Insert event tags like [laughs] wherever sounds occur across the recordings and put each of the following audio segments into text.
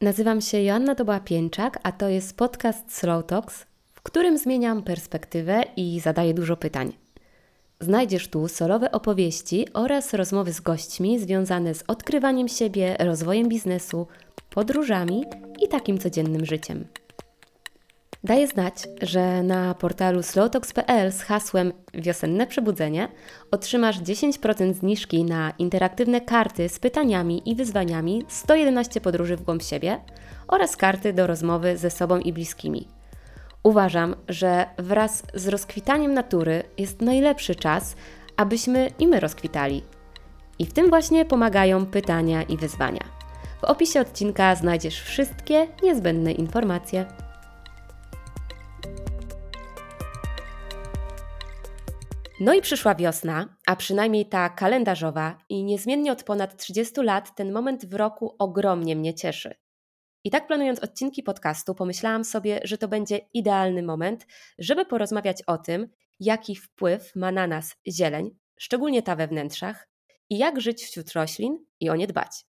Nazywam się Joanna Doba-Pieńczak, a to jest podcast Slow Talks, w którym zmieniam perspektywę i zadaję dużo pytań. Znajdziesz tu solowe opowieści oraz rozmowy z gośćmi związane z odkrywaniem siebie, rozwojem biznesu, podróżami i takim codziennym życiem. Daję znać, że na portalu slowtalks.pl z hasłem Wiosenne Przebudzenie otrzymasz 10% zniżki na interaktywne karty z pytaniami i wyzwaniami 111 podróży w głąb siebie oraz karty do rozmowy ze sobą i bliskimi. Uważam, że wraz z rozkwitaniem natury jest najlepszy czas, abyśmy i my rozkwitali. I w tym właśnie pomagają pytania i wyzwania. W opisie odcinka znajdziesz wszystkie niezbędne informacje. No i przyszła wiosna, a przynajmniej ta kalendarzowa, i niezmiennie od ponad 30 lat ten moment w roku ogromnie mnie cieszy. I tak planując odcinki podcastu, pomyślałam sobie, że to będzie idealny moment, żeby porozmawiać o tym, jaki wpływ ma na nas zieleń, szczególnie ta we wnętrzach, i jak żyć wśród roślin i o nie dbać.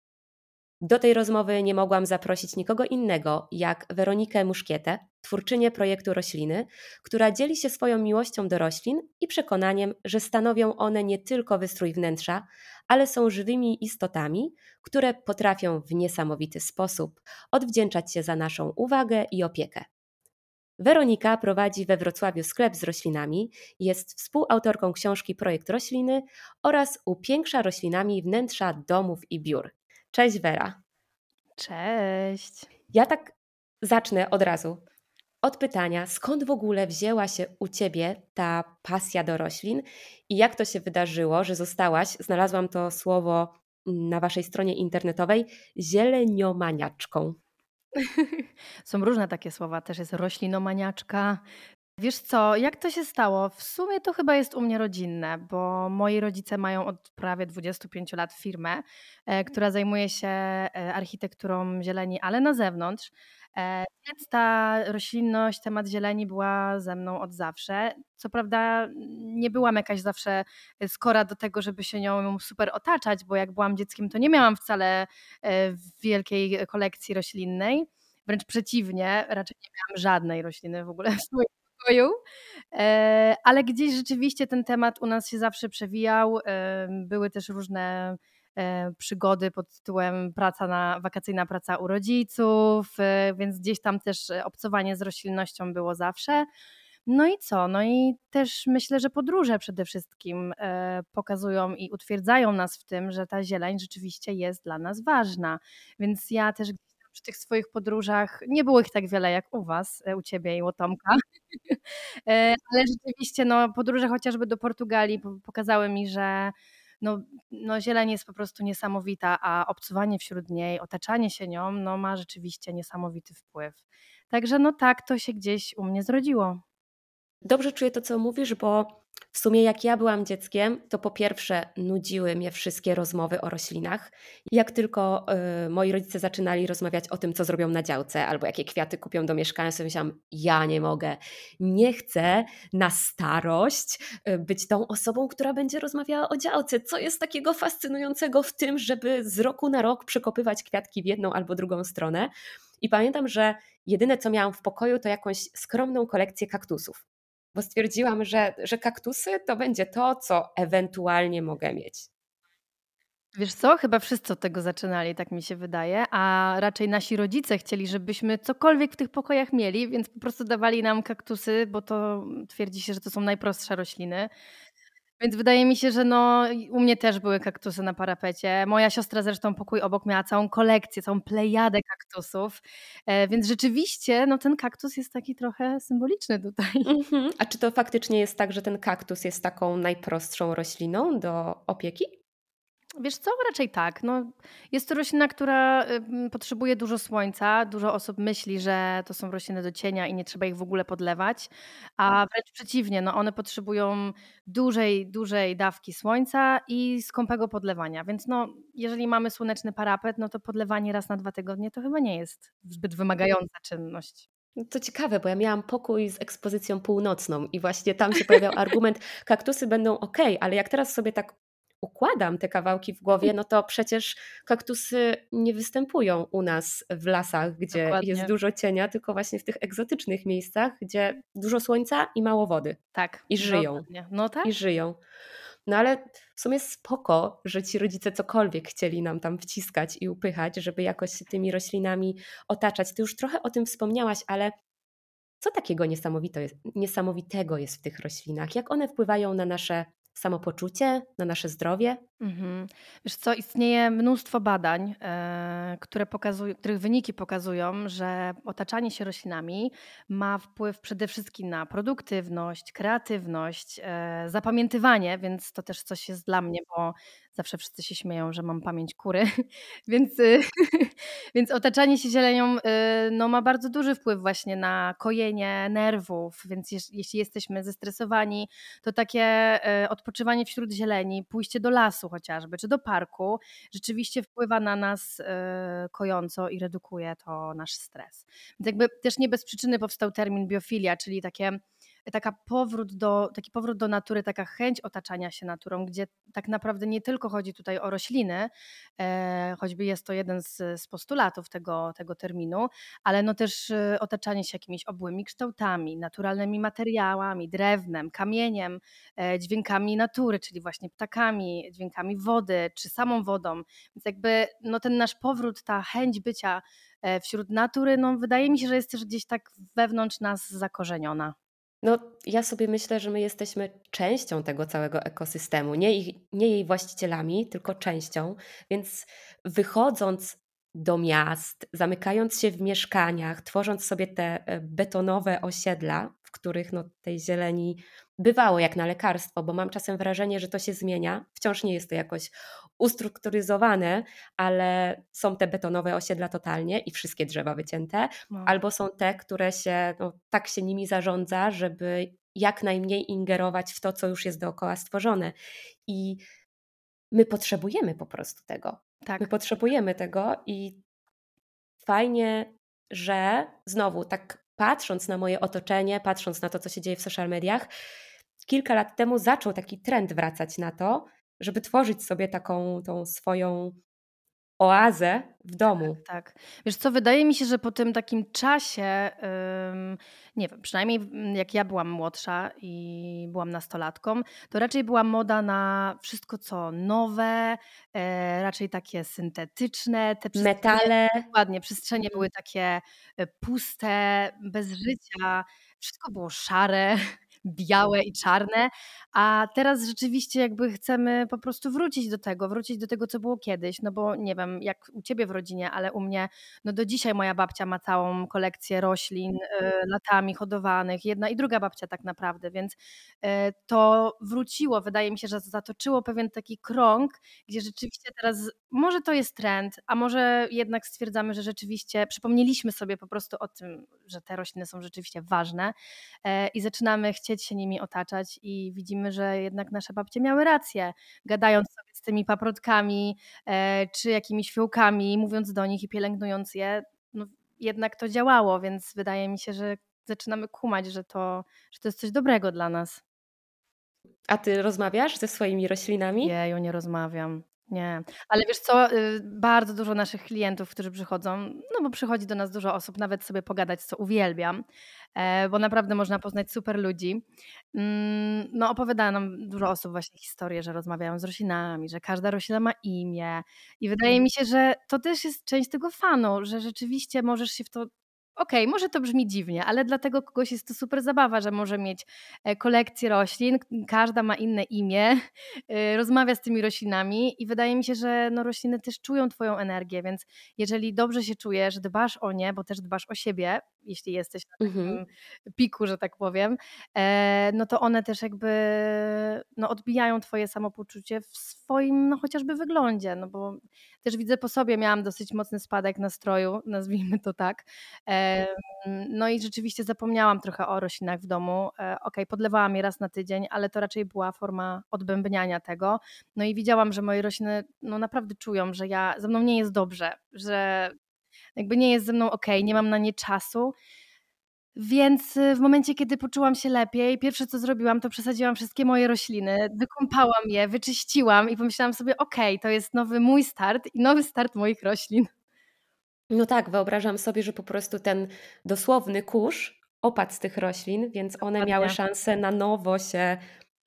Do tej rozmowy nie mogłam zaprosić nikogo innego jak Weronikę Muszkietę, twórczynię projektu Rośliny, która dzieli się swoją miłością do roślin i przekonaniem, że stanowią one nie tylko wystrój wnętrza, ale są żywymi istotami, które potrafią w niesamowity sposób odwdzięczać się za naszą uwagę i opiekę. Weronika prowadzi we Wrocławiu sklep z roślinami, jest współautorką książki Projekt Rośliny oraz upiększa roślinami wnętrza domów i biur. Cześć Wera. Cześć. Ja tak zacznę od razu. Od pytania, skąd w ogóle wzięła się u ciebie ta pasja do roślin i jak to się wydarzyło, że zostałaś, znalazłam to słowo na waszej stronie internetowej, zieleniomaniaczką. [laughs] Są różne takie słowa, też jest roślinomaniaczka, Wiesz co, jak to się stało? W sumie to chyba jest u mnie rodzinne, bo moi rodzice mają od prawie 25 lat firmę, e, która zajmuje się e, architekturą zieleni, ale na zewnątrz. E, więc ta roślinność, temat zieleni była ze mną od zawsze. Co prawda nie byłam jakaś zawsze skora do tego, żeby się nią super otaczać, bo jak byłam dzieckiem, to nie miałam wcale wielkiej kolekcji roślinnej. Wręcz przeciwnie, raczej nie miałam żadnej rośliny w ogóle w swoim pokoju. E, ale gdzieś rzeczywiście ten temat u nas się zawsze przewijał. Były też różne e, przygody pod tytułem praca na, wakacyjna praca u rodziców, e, więc gdzieś tam też obcowanie z roślinnością było zawsze. No i co? No i też myślę, że podróże przede wszystkim pokazują i utwierdzają nas w tym, że ta zieleń rzeczywiście jest dla nas ważna. Więc ja też przy tych swoich podróżach, nie było ich tak wiele jak u Was, e, u Ciebie i u Tomka, [laughs] e, ale rzeczywiście no, podróże chociażby do Portugalii pokazały mi, że no, no zieleń jest po prostu niesamowita, a obcowanie wśród niej, otaczanie się nią, no ma rzeczywiście niesamowity wpływ. Także no tak to się gdzieś u mnie zrodziło. Dobrze czuję to, co mówisz, bo w sumie jak ja byłam dzieckiem, to po pierwsze nudziły mnie wszystkie rozmowy o roślinach. Jak tylko y, moi rodzice zaczynali rozmawiać o tym, co zrobią na działce albo jakie kwiaty kupią do mieszkania, sobie myślałam, ja nie mogę. Nie chcę na starość y, być tą osobą, która będzie rozmawiała o działce. Co jest takiego fascynującego w tym, żeby z roku na rok przekopywać kwiatki w jedną albo drugą stronę? I pamiętam, że jedyne co miałam w pokoju to jakąś skromną kolekcję kaktusów bo stwierdziłam, że, że kaktusy to będzie to, co ewentualnie mogę mieć. Wiesz co, chyba wszyscy od tego zaczynali, tak mi się wydaje, a raczej nasi rodzice chcieli, żebyśmy cokolwiek w tych pokojach mieli, więc po prostu dawali nam kaktusy, bo to twierdzi się, że to są najprostsze rośliny. Więc wydaje mi się, że no, u mnie też były kaktusy na parapecie. Moja siostra zresztą pokój obok miała całą kolekcję, całą plejadę kaktusów. E, więc rzeczywiście no, ten kaktus jest taki trochę symboliczny tutaj. Mhm. A czy to faktycznie jest tak, że ten kaktus jest taką najprostszą rośliną do opieki? Wiesz co, raczej tak. No, jest to roślina, która potrzebuje dużo słońca. Dużo osób myśli, że to są rośliny do cienia i nie trzeba ich w ogóle podlewać, a wręcz przeciwnie, no one potrzebują dużej, dużej dawki słońca i skąpego podlewania. Więc no, jeżeli mamy słoneczny parapet, no to podlewanie raz na dwa tygodnie to chyba nie jest zbyt wymagająca czynność. No to ciekawe, bo ja miałam pokój z ekspozycją północną i właśnie tam się pojawiał [laughs] argument, kaktusy będą ok, ale jak teraz sobie tak układam te kawałki w głowie, no to przecież kaktusy nie występują u nas w lasach, gdzie Dokładnie. jest dużo cienia, tylko właśnie w tych egzotycznych miejscach, gdzie dużo słońca i mało wody. Tak. I żyją. Dokładnie. No tak. I żyją. No ale w sumie spoko, że ci rodzice cokolwiek chcieli nam tam wciskać i upychać, żeby jakoś się tymi roślinami otaczać. Ty już trochę o tym wspomniałaś, ale co takiego niesamowitego jest w tych roślinach? Jak one wpływają na nasze samopoczucie, na nasze zdrowie? Mhm. Wiesz co, istnieje mnóstwo badań, e, które pokazują, których wyniki pokazują, że otaczanie się roślinami ma wpływ przede wszystkim na produktywność, kreatywność, e, zapamiętywanie, więc to też coś jest dla mnie, bo zawsze wszyscy się śmieją, że mam pamięć kury, [laughs] więc, y, [laughs] więc otaczanie się zielenią y, no, ma bardzo duży wpływ właśnie na kojenie nerwów, więc jeśli jesteśmy zestresowani, to takie e, odpoczywanie wśród zieleni, pójście do lasu, chociażby, czy do parku, rzeczywiście wpływa na nas kojąco i redukuje to nasz stres. Więc jakby też nie bez przyczyny powstał termin biofilia, czyli takie taka powrót do, taki powrót do natury, taka chęć otaczania się naturą, gdzie tak naprawdę nie tylko chodzi tutaj o rośliny, e, choćby jest to jeden z, z postulatów tego, tego terminu, ale no też e, otaczanie się jakimiś obłymi kształtami, naturalnymi materiałami, drewnem, kamieniem, e, dźwiękami natury, czyli właśnie ptakami, dźwiękami wody, czy samą wodą. Więc jakby no ten nasz powrót, ta chęć bycia wśród natury, no wydaje mi się, że jest też gdzieś tak wewnątrz nas zakorzeniona. No, ja sobie myślę, że my jesteśmy częścią tego całego ekosystemu, nie, ich, nie jej właścicielami, tylko częścią, więc wychodząc do miast, zamykając się w mieszkaniach, tworząc sobie te e, betonowe osiedla, w których no, tej zieleni bywało jak na lekarstwo, bo mam czasem wrażenie, że to się zmienia. Wciąż nie jest to jakoś ustrukturyzowane, ale są te betonowe osiedla totalnie i wszystkie drzewa wycięte, no. albo są te, które się, no, tak się nimi zarządza, żeby jak najmniej ingerować w to, co już jest dookoła stworzone. I my potrzebujemy po prostu tego. Tak. My potrzebujemy tego i fajnie, że znowu tak patrząc na moje otoczenie, patrząc na to, co się dzieje w social mediach, kilka lat temu zaczął taki trend wracać na to, żeby tworzyć sobie taką tą swoją oazę w domu. Tak, tak. Wiesz co, wydaje mi się, że po tym takim czasie, nie wiem, przynajmniej jak ja byłam młodsza i byłam nastolatką, to raczej była moda na wszystko co nowe, e, raczej takie syntetyczne. Te Metale. Dokładnie, przestrzenie były mhm. takie e, puste, bez życia, wszystko było szare białe i czarne, a teraz rzeczywiście jakby chcemy po prostu wrócić do tego, wrócić do tego, co było kiedyś, no bo nie wiem, jak u ciebie w rodzinie, ale u mnie, no do dzisiaj moja babcia ma całą kolekcję roślin y, latami hodowanych, jedna i druga babcia tak naprawdę, więc y, to wróciło, wydaje mi się, że zatoczyło pewien taki krąg, gdzie rzeczywiście teraz może to jest trend, a może jednak stwierdzamy, że rzeczywiście przypomnieliśmy sobie po prostu o tym, że te rośliny są rzeczywiście ważne e, i zaczynamy chcieć się nimi otaczać i widzimy, że jednak nasze babcie miały rację, gadając sobie z tymi paprotkami e, czy jakimiś fiołkami, mówiąc do nich i pielęgnując je, no jednak to działało, więc wydaje mi się, że zaczynamy kumać, że to, że to jest coś dobrego dla nas. A ty rozmawiasz ze swoimi roślinami? Nie, ja nie rozmawiam. Nie, ale wiesz co, y, bardzo dużo naszych klientów, którzy przychodzą, no bo przychodzi do nas dużo osób, nawet sobie pogadać, co uwielbiam, e, bo naprawdę można poznać super ludzi. Mm, no opowiada nam dużo osób właśnie historię, że rozmawiają z roślinami, że każda roślina ma imię i wydaje mhm. mi się, że to też jest część tego fanu, że rzeczywiście możesz się w to Okej, okay, może to brzmi dziwnie, ale dla tego kogoś jest to super zabawa, że może mieć e, kolekcję roślin, każda ma inne imię, e, [laughs] rozmawia z tymi roślinami i wydaje mi się, że no rośliny też czują Twoją energię, więc jeżeli dobrze się czujesz, dbasz o nie, bo też dbasz o siebie, jeśli jesteś na takim mhm. piku, że tak powiem, e, no to one też jakby no, odbijają Twoje samopoczucie w swoim no, chociażby wyglądzie, no bo też widzę po sobie, miałam dosyć mocny spadek nastroju, [laughs] nazwijmy to tak. No i rzeczywiście zapomniałam trochę o roślinach w domu. E, ok, podlewałam je raz na tydzień, ale to raczej była forma odbębniania tego. No i widziałam, że moje rośliny no naprawdę czują, że ja, ze mną nie jest dobrze, że jakby nie jest ze mną ok, nie mam na nie czasu. Więc y, w momencie, kiedy poczułam się lepiej, pierwsze co zrobiłam, to przesadziłam wszystkie moje rośliny, wykąpałam je, wyczyściłam i pomyślałam sobie: "Okej, to jest nowy mój start i nowy start moich roślin". No tak, wyobrażam sobie, że po prostu ten dosłowny kurz opadł z tych roślin, więc one miały Dokładnie. szansę na nowo się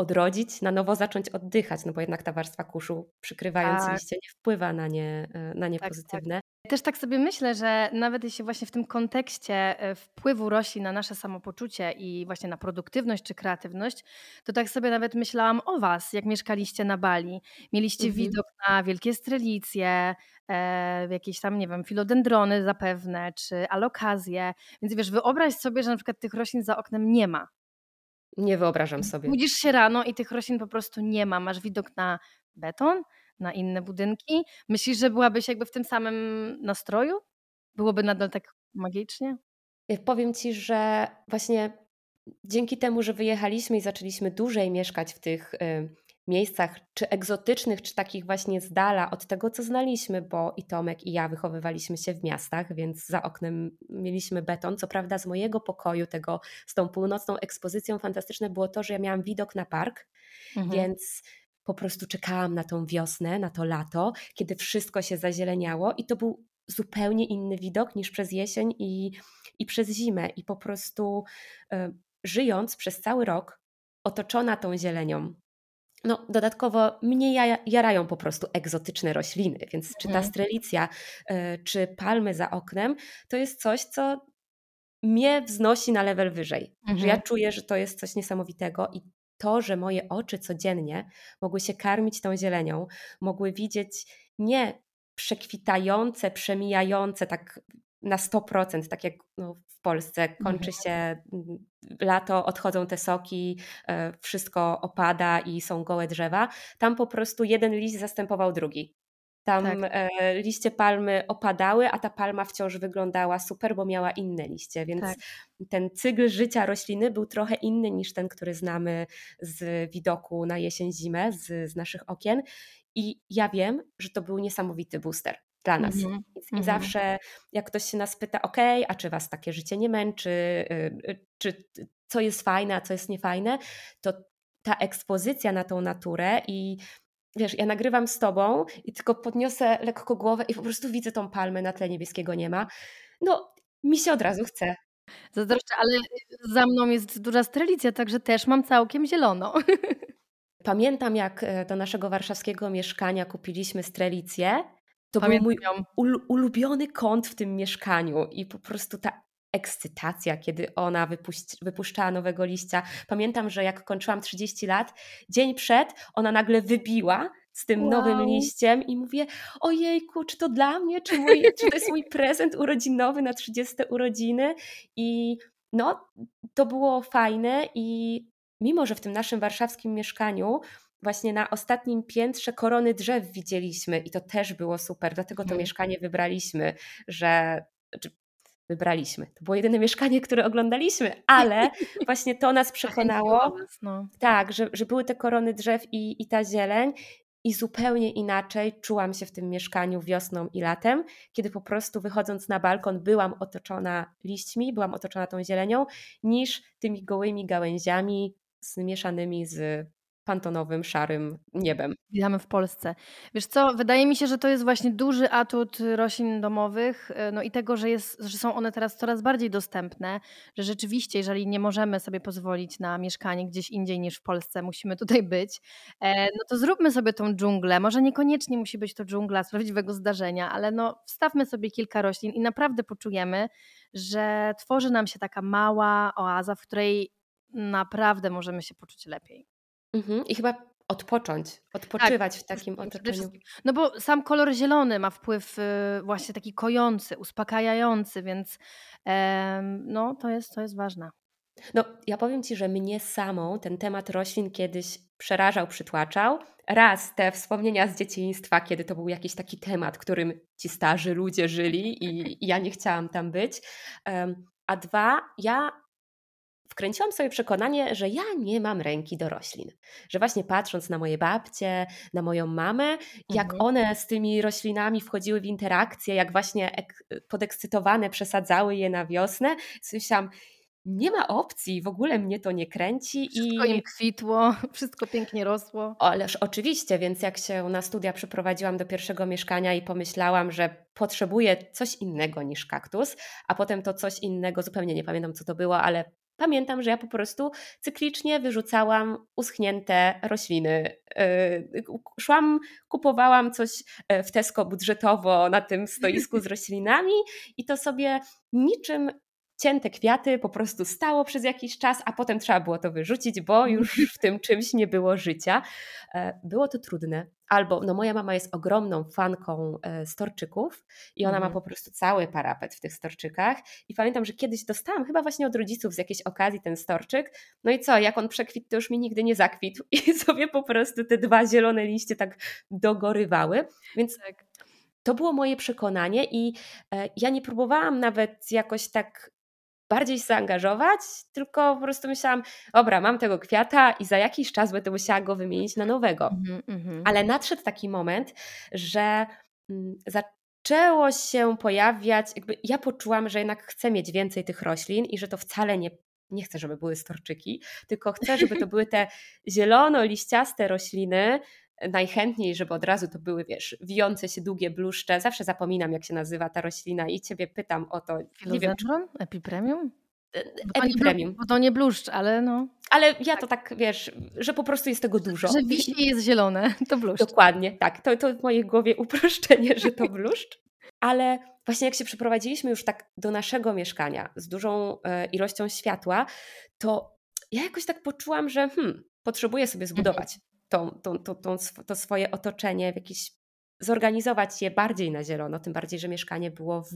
odrodzić, na nowo zacząć oddychać, no bo jednak ta warstwa kurzu przykrywając Tak. liście nie wpływa na nie, e, na nie Tak, tak. pozytywne. Też tak sobie myślę, że nawet jeśli właśnie w tym kontekście e, wpływu roślin na nasze samopoczucie i właśnie na produktywność czy kreatywność, to tak sobie nawet myślałam o Was, jak mieszkaliście na Bali. Mieliście Mhm. widok na wielkie strelicje, e, jakieś tam, nie wiem, filodendrony zapewne, czy alokazje. Więc wiesz, wyobraź sobie, że na przykład tych roślin za oknem nie ma. Nie wyobrażam sobie. Budzisz się rano i tych roślin po prostu nie ma. Masz widok na beton, na inne budynki. Myślisz, że byłabyś jakby w tym samym nastroju? Byłoby nadal tak magicznie? Y, powiem Ci, że właśnie dzięki temu, że wyjechaliśmy i zaczęliśmy dłużej mieszkać w tych, y, miejscach, czy egzotycznych, czy takich właśnie z dala od tego, co znaliśmy, bo i Tomek, i ja wychowywaliśmy się w miastach, więc za oknem mieliśmy beton. Co prawda z mojego pokoju, tego z tą północną ekspozycją fantastyczne było to, że ja miałam widok na park, Mhm. więc po prostu czekałam na tą wiosnę, na to lato, kiedy wszystko się zazieleniało i to był zupełnie inny widok niż przez jesień i i przez zimę. I po prostu, y, żyjąc przez cały rok otoczona tą zielenią no, dodatkowo mnie jarają po prostu egzotyczne rośliny, więc czy ta Mhm. strelicja, y, czy palmy za oknem, to jest coś, co mnie wznosi na level wyżej. Że ja Mhm. czuję, że to jest coś niesamowitego i to, że moje oczy codziennie mogły się karmić tą zielenią, mogły widzieć nie przekwitające, przemijające tak na 100%, tak jak no, w Polsce kończy Mhm. się mm, lato, odchodzą te soki, e, wszystko opada i są gołe drzewa. Tam po prostu jeden liść zastępował drugi. Tam Tak. e, liście palmy opadały, a ta palma wciąż wyglądała super, bo miała inne liście, więc Tak. ten cykl życia rośliny był trochę inny niż ten, który znamy z widoku na jesień, zimę, z, z naszych okien. I ja wiem, że to był niesamowity booster dla nas. Mhm. Więc I Mhm. zawsze, jak ktoś się nas pyta, ok, a czy was takie życie nie męczy, y, y, czy co jest fajne, a co jest niefajne, to ta ekspozycja na tą naturę i wiesz, ja nagrywam z tobą i tylko podniosę lekko głowę i po prostu widzę tą palmę na tle niebieskiego niema. No, mi się od razu chce. Zazdroszczę, ale za mną jest duża strelicja, także też mam całkiem zielono. [laughs] Pamiętam, jak e, do naszego warszawskiego mieszkania kupiliśmy strelicję. To Pamiętam był mój ulubiony kąt w tym mieszkaniu i po prostu ta ekscytacja, kiedy ona wypuszczała nowego liścia. Pamiętam, że jak kończyłam 30 lat, dzień przed ona nagle wybiła z tym nowym Wow. liściem i mówię, ojejku, czy to dla mnie, czy, mój, czy to jest mój prezent urodzinowy na 30 urodziny i no, to było fajne i mimo, że w tym naszym warszawskim mieszkaniu właśnie na ostatnim piętrze korony drzew widzieliśmy i to też było super, dlatego to Mhm. mieszkanie wybraliśmy, że znaczy wybraliśmy. To było jedyne mieszkanie, które oglądaliśmy, ale [laughs] właśnie to nas przekonało, no. tak, że, że były te korony drzew i, i ta zieleń i zupełnie inaczej czułam się w tym mieszkaniu wiosną i latem, kiedy po prostu wychodząc na balkon byłam otoczona liśćmi, byłam otoczona tą zielenią, niż tymi gołymi gałęziami zmieszanymi z pantonowym, szarym niebem. Witamy w Polsce. Wiesz co, wydaje mi się, że to jest właśnie duży atut roślin domowych, y, no i tego, że, jest, że są one teraz coraz bardziej dostępne, że rzeczywiście, jeżeli nie możemy sobie pozwolić na mieszkanie gdzieś indziej niż w Polsce, musimy tutaj być, e, no to zróbmy sobie tą dżunglę. Może niekoniecznie musi być to dżungla z prawdziwego zdarzenia, ale no wstawmy sobie kilka roślin i naprawdę poczujemy, że tworzy nam się taka mała oaza, w której naprawdę możemy się poczuć lepiej. Mhm. I chyba odpocząć, Tak, odpoczywać w przede takim otoczeniu. No bo sam kolor zielony ma wpływ y, właśnie taki kojący, uspokajający, więc no to jest, to jest ważne. No, ja powiem Ci, że mnie samą ten temat roślin kiedyś przerażał, przytłaczał. Raz te wspomnienia z dzieciństwa, kiedy to był jakiś taki temat, którym ci starzy ludzie żyli i, i ja nie chciałam tam być. Em, A dwa, ja wkręciłam sobie przekonanie, że ja nie mam ręki do roślin. Że właśnie patrząc na moje babcie, na moją mamę, jak Mhm. one z tymi roślinami wchodziły w interakcję, jak właśnie ek- podekscytowane przesadzały je na wiosnę, myślałam, nie ma opcji, w ogóle mnie to nie kręci. Wszystko i im kwitło, [laughs] wszystko pięknie rosło. Ależ oczywiście, więc jak się na studia przeprowadziłam do pierwszego mieszkania i pomyślałam, że potrzebuję coś innego niż kaktus, a potem to coś innego, zupełnie nie pamiętam co to było, ale pamiętam, że ja po prostu cyklicznie wyrzucałam uschnięte rośliny. Yy, szłam, kupowałam coś e, w Tesco budżetowo na tym stoisku z [laughs] roślinami i to sobie niczym cięte kwiaty po prostu stało przez jakiś czas, a potem trzeba było to wyrzucić, bo już w tym czymś nie było życia. E, było to trudne. Albo, no moja mama jest ogromną fanką e, storczyków i ona mhm. ma po prostu cały parapet w tych storczykach. I pamiętam, że kiedyś dostałam chyba właśnie od rodziców z jakiejś okazji ten storczyk. No i co, jak on przekwitł, to już mi nigdy nie zakwitł. [laughs] I sobie po prostu te dwa zielone liście tak dogorywały. Więc tak. to było moje przekonanie i e, ja nie próbowałam nawet jakoś tak bardziej zaangażować, tylko po prostu myślałam, dobra, mam tego kwiata i za jakiś czas będę musiała go wymienić na nowego. Mm -hmm. Ale nadszedł taki moment, że mm, zaczęło się pojawiać, jakby ja poczułam, że jednak chcę mieć więcej tych roślin i że to wcale nie nie chcę, żeby były storczyki, tylko chcę, żeby to były te [laughs] zielono-liściaste rośliny, najchętniej, żeby od razu to były, wiesz, wijące się długie bluszcze. Zawsze zapominam, jak się nazywa ta roślina i ciebie pytam o to. Czy... Epipremium? E, epipremium. Bo to nie bluszcz, ale no. Ale ja to tak, wiesz, że po prostu jest tego dużo. Że wiśnie jest zielone, [laughs] to bluszcz. Dokładnie, tak. To, to w mojej głowie uproszczenie, że to bluszcz. Ale właśnie jak się przeprowadziliśmy już tak do naszego mieszkania z dużą e, ilością światła, to ja jakoś tak poczułam, że hmm, potrzebuję sobie mhm. zbudować tą, tą, tą, tą, to swoje otoczenie, w jakiś, zorganizować je bardziej na zielono, tym bardziej, że mieszkanie było w,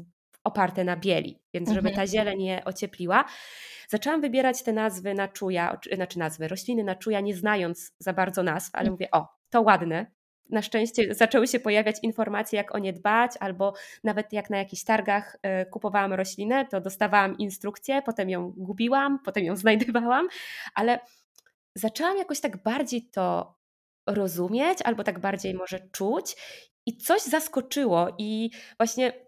oparte na bieli, więc żeby mhm. ta zieleń je ociepliła. Zaczęłam wybierać te nazwy na czuja, znaczy nazwy, rośliny na czuja, nie znając za bardzo nazw, ale mówię, o, to ładne, na szczęście zaczęły się pojawiać informacje, jak o nie dbać, albo nawet jak na jakichś targach e, kupowałam roślinę, to dostawałam instrukcję, potem ją gubiłam, potem ją znajdowałam, ale zaczęłam jakoś tak bardziej to rozumieć, albo tak bardziej może czuć. I coś zaskoczyło, i właśnie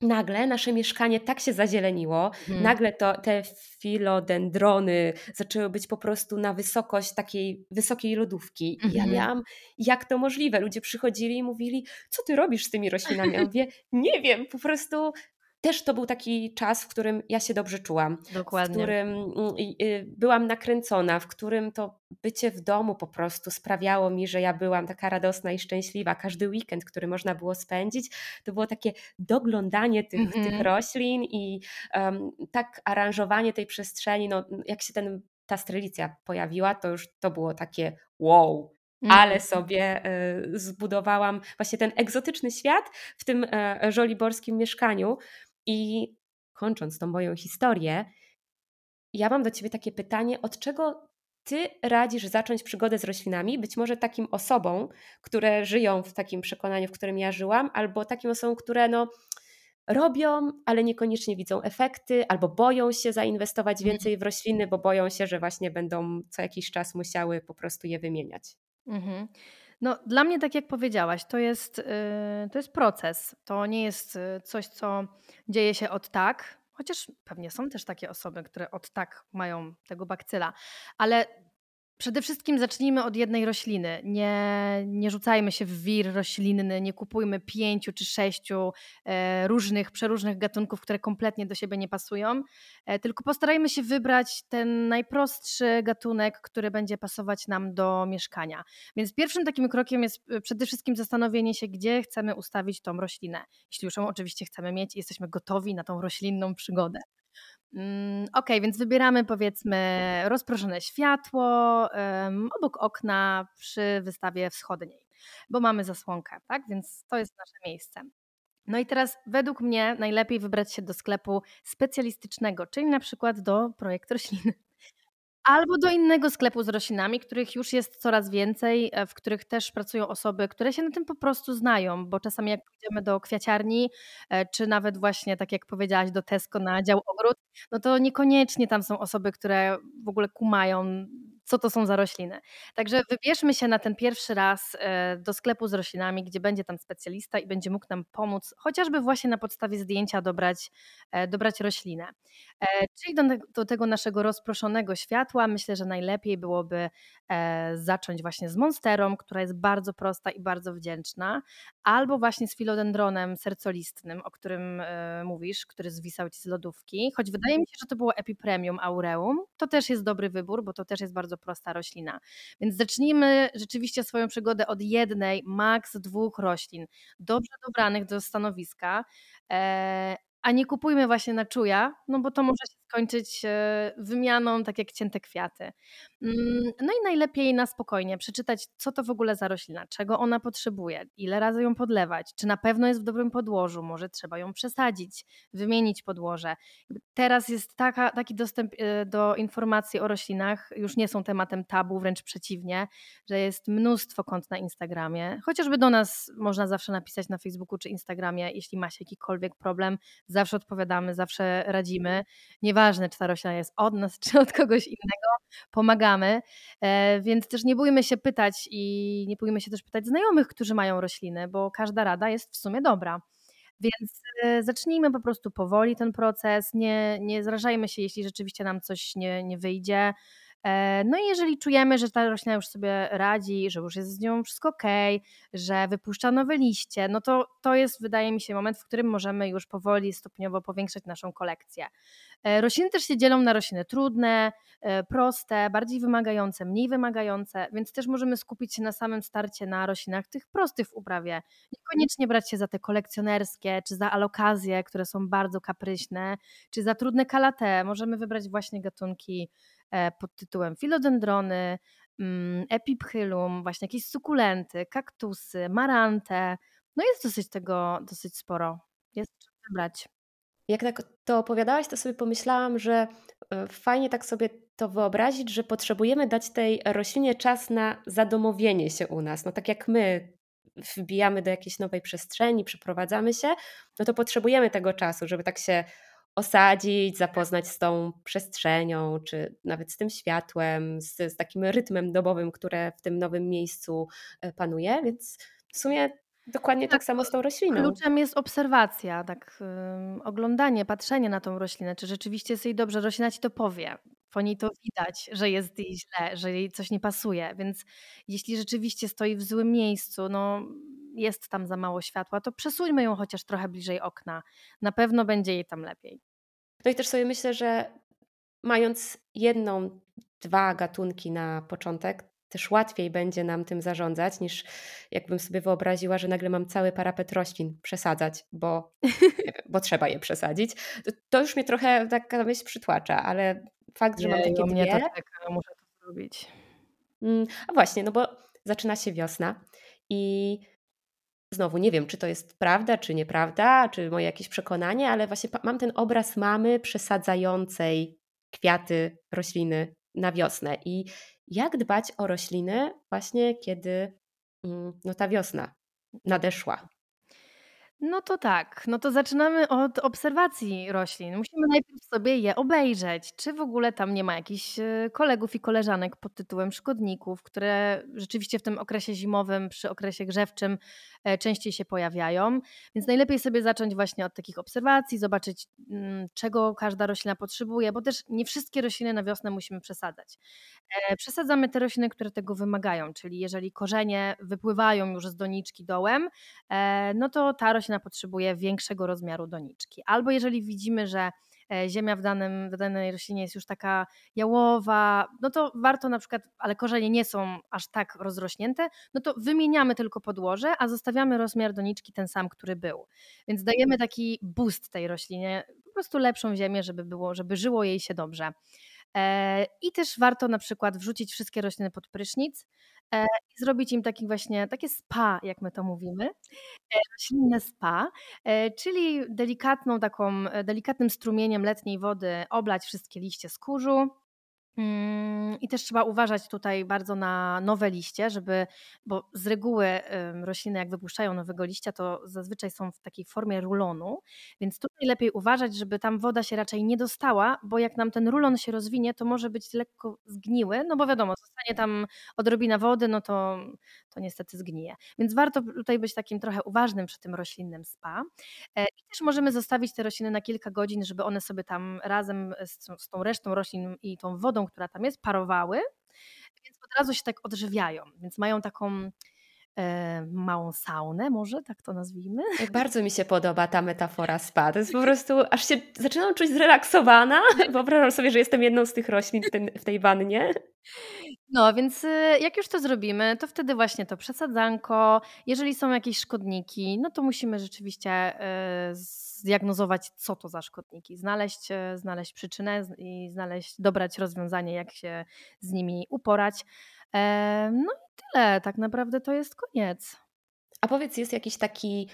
nagle nasze mieszkanie tak się zazieleniło, hmm. nagle to, te filodendrony zaczęły być po prostu na wysokość takiej wysokiej lodówki. I ja mhm. miałam, jak to możliwe? Ludzie przychodzili i mówili, co ty robisz z tymi roślinami? Ja mówię, nie wiem, po prostu też to był taki czas, w którym ja się dobrze czułam. Dokładnie. W którym mm, y, byłam nakręcona, w którym to bycie w domu po prostu sprawiało mi, że ja byłam taka radosna i szczęśliwa. Każdy weekend, który można było spędzić, to było takie doglądanie tych, mm -hmm. tych roślin i um, tak aranżowanie tej przestrzeni. No, jak się ten, ta strelicja pojawiła, to już to było takie wow, ale mhm. sobie e, zbudowałam właśnie ten egzotyczny świat w tym e, żoliborskim mieszkaniu, i kończąc tą moją historię, ja mam do Ciebie takie pytanie, od czego Ty radzisz zacząć przygodę z roślinami? Być może takim osobom, które żyją w takim przekonaniu, w którym ja żyłam, albo takim osobom, które no, robią, ale niekoniecznie widzą efekty, albo boją się zainwestować mhm. więcej w rośliny, bo boją się, że właśnie będą co jakiś czas musiały po prostu je wymieniać. Mhm. No, dla mnie, tak jak powiedziałaś, to jest, yy, to jest proces. To nie jest y, coś, co dzieje się od tak, chociaż pewnie są też takie osoby, które od tak mają tego bakcyla, ale Przede wszystkim zacznijmy od jednej rośliny. Nie, nie rzucajmy się w wir roślinny, nie kupujmy pięciu czy sześciu e, różnych, przeróżnych gatunków, które kompletnie do siebie nie pasują, e, tylko postarajmy się wybrać ten najprostszy gatunek, który będzie pasować nam do mieszkania. Więc pierwszym takim krokiem jest e, przede wszystkim zastanowienie się, gdzie chcemy ustawić tą roślinę. Jeśli już ją oczywiście chcemy mieć jesteśmy gotowi na tą roślinną przygodę. Mm, ok, więc wybieramy powiedzmy rozproszone światło um, obok okna przy wystawie wschodniej, bo mamy zasłonkę, tak? Więc to jest nasze miejsce. No i teraz według mnie najlepiej wybrać się do sklepu specjalistycznego, czyli na przykład do projekt rośliny. Albo do innego sklepu z roślinami, których już jest coraz więcej, e, w których też pracują osoby, które się na tym po prostu znają, bo czasami jak pójdziemy do kwiaciarni, e, czy nawet właśnie, tak jak powiedziałaś, do Tesco na dział ogród, no to niekoniecznie tam są osoby, które w ogóle kumają co to są za rośliny. Także wybierzmy się na ten pierwszy raz e, do sklepu z roślinami, gdzie będzie tam specjalista i będzie mógł nam pomóc, chociażby właśnie na podstawie zdjęcia dobrać, e, dobrać roślinę. E, czyli do, do tego naszego rozproszonego światła myślę, że najlepiej byłoby zacząć właśnie z monsterą, która jest bardzo prosta i bardzo wdzięczna, albo właśnie z filodendronem sercolistnym, o którym mówisz, który zwisał ci z lodówki. Choć wydaje mi się, że to było Epipremium aureum. To też jest dobry wybór, bo to też jest bardzo prosta roślina. Więc zacznijmy rzeczywiście swoją przygodę od jednej, maks dwóch roślin, dobrze dobranych do stanowiska. E, a nie kupujmy właśnie na czuja, no bo to może się skończyć e, wymianą, tak jak cięte kwiaty. Mm, no i najlepiej na spokojnie przeczytać, co to w ogóle za roślina, czego ona potrzebuje, ile razy ją podlewać, czy na pewno jest w dobrym podłożu, może trzeba ją przesadzić, wymienić podłoże. Teraz jest taka, taki dostęp e, do informacji o roślinach, już nie są tematem tabu, wręcz przeciwnie, że jest mnóstwo kont na Instagramie. Chociażby do nas można zawsze napisać na Facebooku czy Instagramie, jeśli macie jakikolwiek problem, zawsze odpowiadamy, zawsze radzimy. Nieważne, czy ta roślina jest od nas, [laughs] czy od kogoś innego, pomagamy. E, więc też nie bójmy się pytać i nie bójmy się też pytać znajomych, którzy mają rośliny, bo każda rada jest w sumie dobra. Więc e, zacznijmy po prostu powoli ten proces, nie, nie zrażajmy się, jeśli rzeczywiście nam coś nie, nie wyjdzie. E, no i jeżeli czujemy, że ta roślina już sobie radzi, że już jest z nią wszystko ok, że wypuszcza nowe liście, no to to jest, wydaje mi się, moment, w którym możemy już powoli, stopniowo powiększać naszą kolekcję. E, rośliny też się dzielą na rośliny trudne, e, proste, bardziej wymagające, mniej wymagające, więc też możemy skupić się na samym starcie na roślinach tych prostych w uprawie. Niekoniecznie brać się za te kolekcjonerskie, czy za alokazje, które są bardzo kapryśne, czy za trudne kalate. Możemy wybrać właśnie gatunki pod tytułem filodendrony, mm, epipchylum, właśnie jakieś sukulenty, kaktusy, marante. No jest dosyć tego, dosyć sporo. Jest czym wybrać. Jak tak to opowiadałaś, to sobie pomyślałam, że e, fajnie tak sobie to wyobrazić, że potrzebujemy dać tej roślinie czas na zadomowienie się u nas. No tak jak my wbijamy do jakiejś nowej przestrzeni, przeprowadzamy się, no to potrzebujemy tego czasu, żeby tak się osadzić, zapoznać z tą przestrzenią, czy nawet z tym światłem, z, z takim rytmem dobowym, które w tym nowym miejscu e, panuje. Więc w sumie dokładnie tak, tak samo z tą rośliną. Kluczem jest obserwacja, tak oglądanie, patrzenie na tą roślinę, czy rzeczywiście jest jej dobrze. Roślina ci to powie. Po niej to widać, że jest jej źle, że jej coś nie pasuje. Więc jeśli rzeczywiście stoi w złym miejscu, no jest tam za mało światła, to przesuńmy ją chociaż trochę bliżej okna. Na pewno będzie jej tam lepiej. No i też sobie myślę, że mając jedną, dwa gatunki na początek, też łatwiej będzie nam tym zarządzać, niż jakbym sobie wyobraziła, że nagle mam cały parapet roślin przesadzać, bo, [laughs] bo trzeba je przesadzić. To, to, już mnie trochę taka myśl przytłacza, ale fakt, że mam takie mnie dwie... to czeka, muszę to zrobić. Mm, a właśnie, no bo zaczyna się wiosna i Znowu nie wiem, czy to jest prawda, czy nieprawda, czy moje jakieś przekonanie, ale właśnie mam ten obraz mamy przesadzającej kwiaty, rośliny na wiosnę. I jak dbać o rośliny właśnie kiedy mm, no, ta wiosna nadeszła? No to tak, no to zaczynamy od obserwacji roślin. Musimy najpierw sobie je obejrzeć, czy w ogóle tam nie ma jakichś e, kolegów i koleżanek pod tytułem szkodników, które rzeczywiście w tym okresie zimowym, przy okresie grzewczym e, częściej się pojawiają. Więc najlepiej sobie zacząć właśnie od takich obserwacji, zobaczyć mm, czego każda roślina potrzebuje, bo też nie wszystkie rośliny na wiosnę musimy przesadzać. E, przesadzamy te rośliny, które tego wymagają, czyli jeżeli korzenie wypływają już z doniczki dołem, no to ta roślina potrzebuje większego rozmiaru doniczki. Albo jeżeli widzimy, że e, ziemia w, danym, w danej roślinie jest już taka jałowa, no to warto na przykład, ale korzenie nie są aż tak rozrośnięte, no to wymieniamy tylko podłoże, a zostawiamy rozmiar doniczki ten sam, który był. Więc dajemy taki boost tej roślinie, po prostu lepszą ziemię, żeby, było, żeby żyło jej się dobrze. E, I też warto na przykład wrzucić wszystkie rośliny pod prysznic e, i zrobić im taki właśnie, takie spa, jak my to mówimy, e, roślinne spa, czyli delikatną taką, delikatnym strumieniem letniej wody oblać wszystkie liście z kurzu, I też trzeba uważać tutaj bardzo na nowe liście, żeby, bo z reguły rośliny jak wypuszczają nowego liścia, to zazwyczaj są w takiej formie rulonu, więc tutaj lepiej uważać, żeby tam woda się raczej nie dostała, bo jak nam ten rulon się rozwinie, to może być lekko zgniły, no bo wiadomo, zostanie tam odrobina wody, no to, to niestety zgnije. Więc warto tutaj być takim trochę uważnym przy tym roślinnym spa. E, I też możemy zostawić te rośliny na kilka godzin, żeby one sobie tam razem z, z tą resztą roślin i tą wodą, która tam jest, parowały, więc od razu się tak odżywiają, więc mają taką e, małą saunę, może tak to nazwijmy. Bardzo mi się podoba ta metafora [laughs] spa. To jest po prostu, aż się zaczynam czuć zrelaksowana. [laughs] Wyobrażam sobie, że jestem jedną z tych roślin w, tej wannie. No, więc y, jak już to zrobimy, to wtedy właśnie to przesadzanko. Jeżeli są jakieś szkodniki, no to musimy rzeczywiście y, zdiagnozować, co to za szkodniki, znaleźć, y, znaleźć przyczynę i znaleźć, dobrać rozwiązanie, jak się z nimi uporać. E, no i tyle, tak naprawdę to jest koniec. A powiedz, jest jakiś taki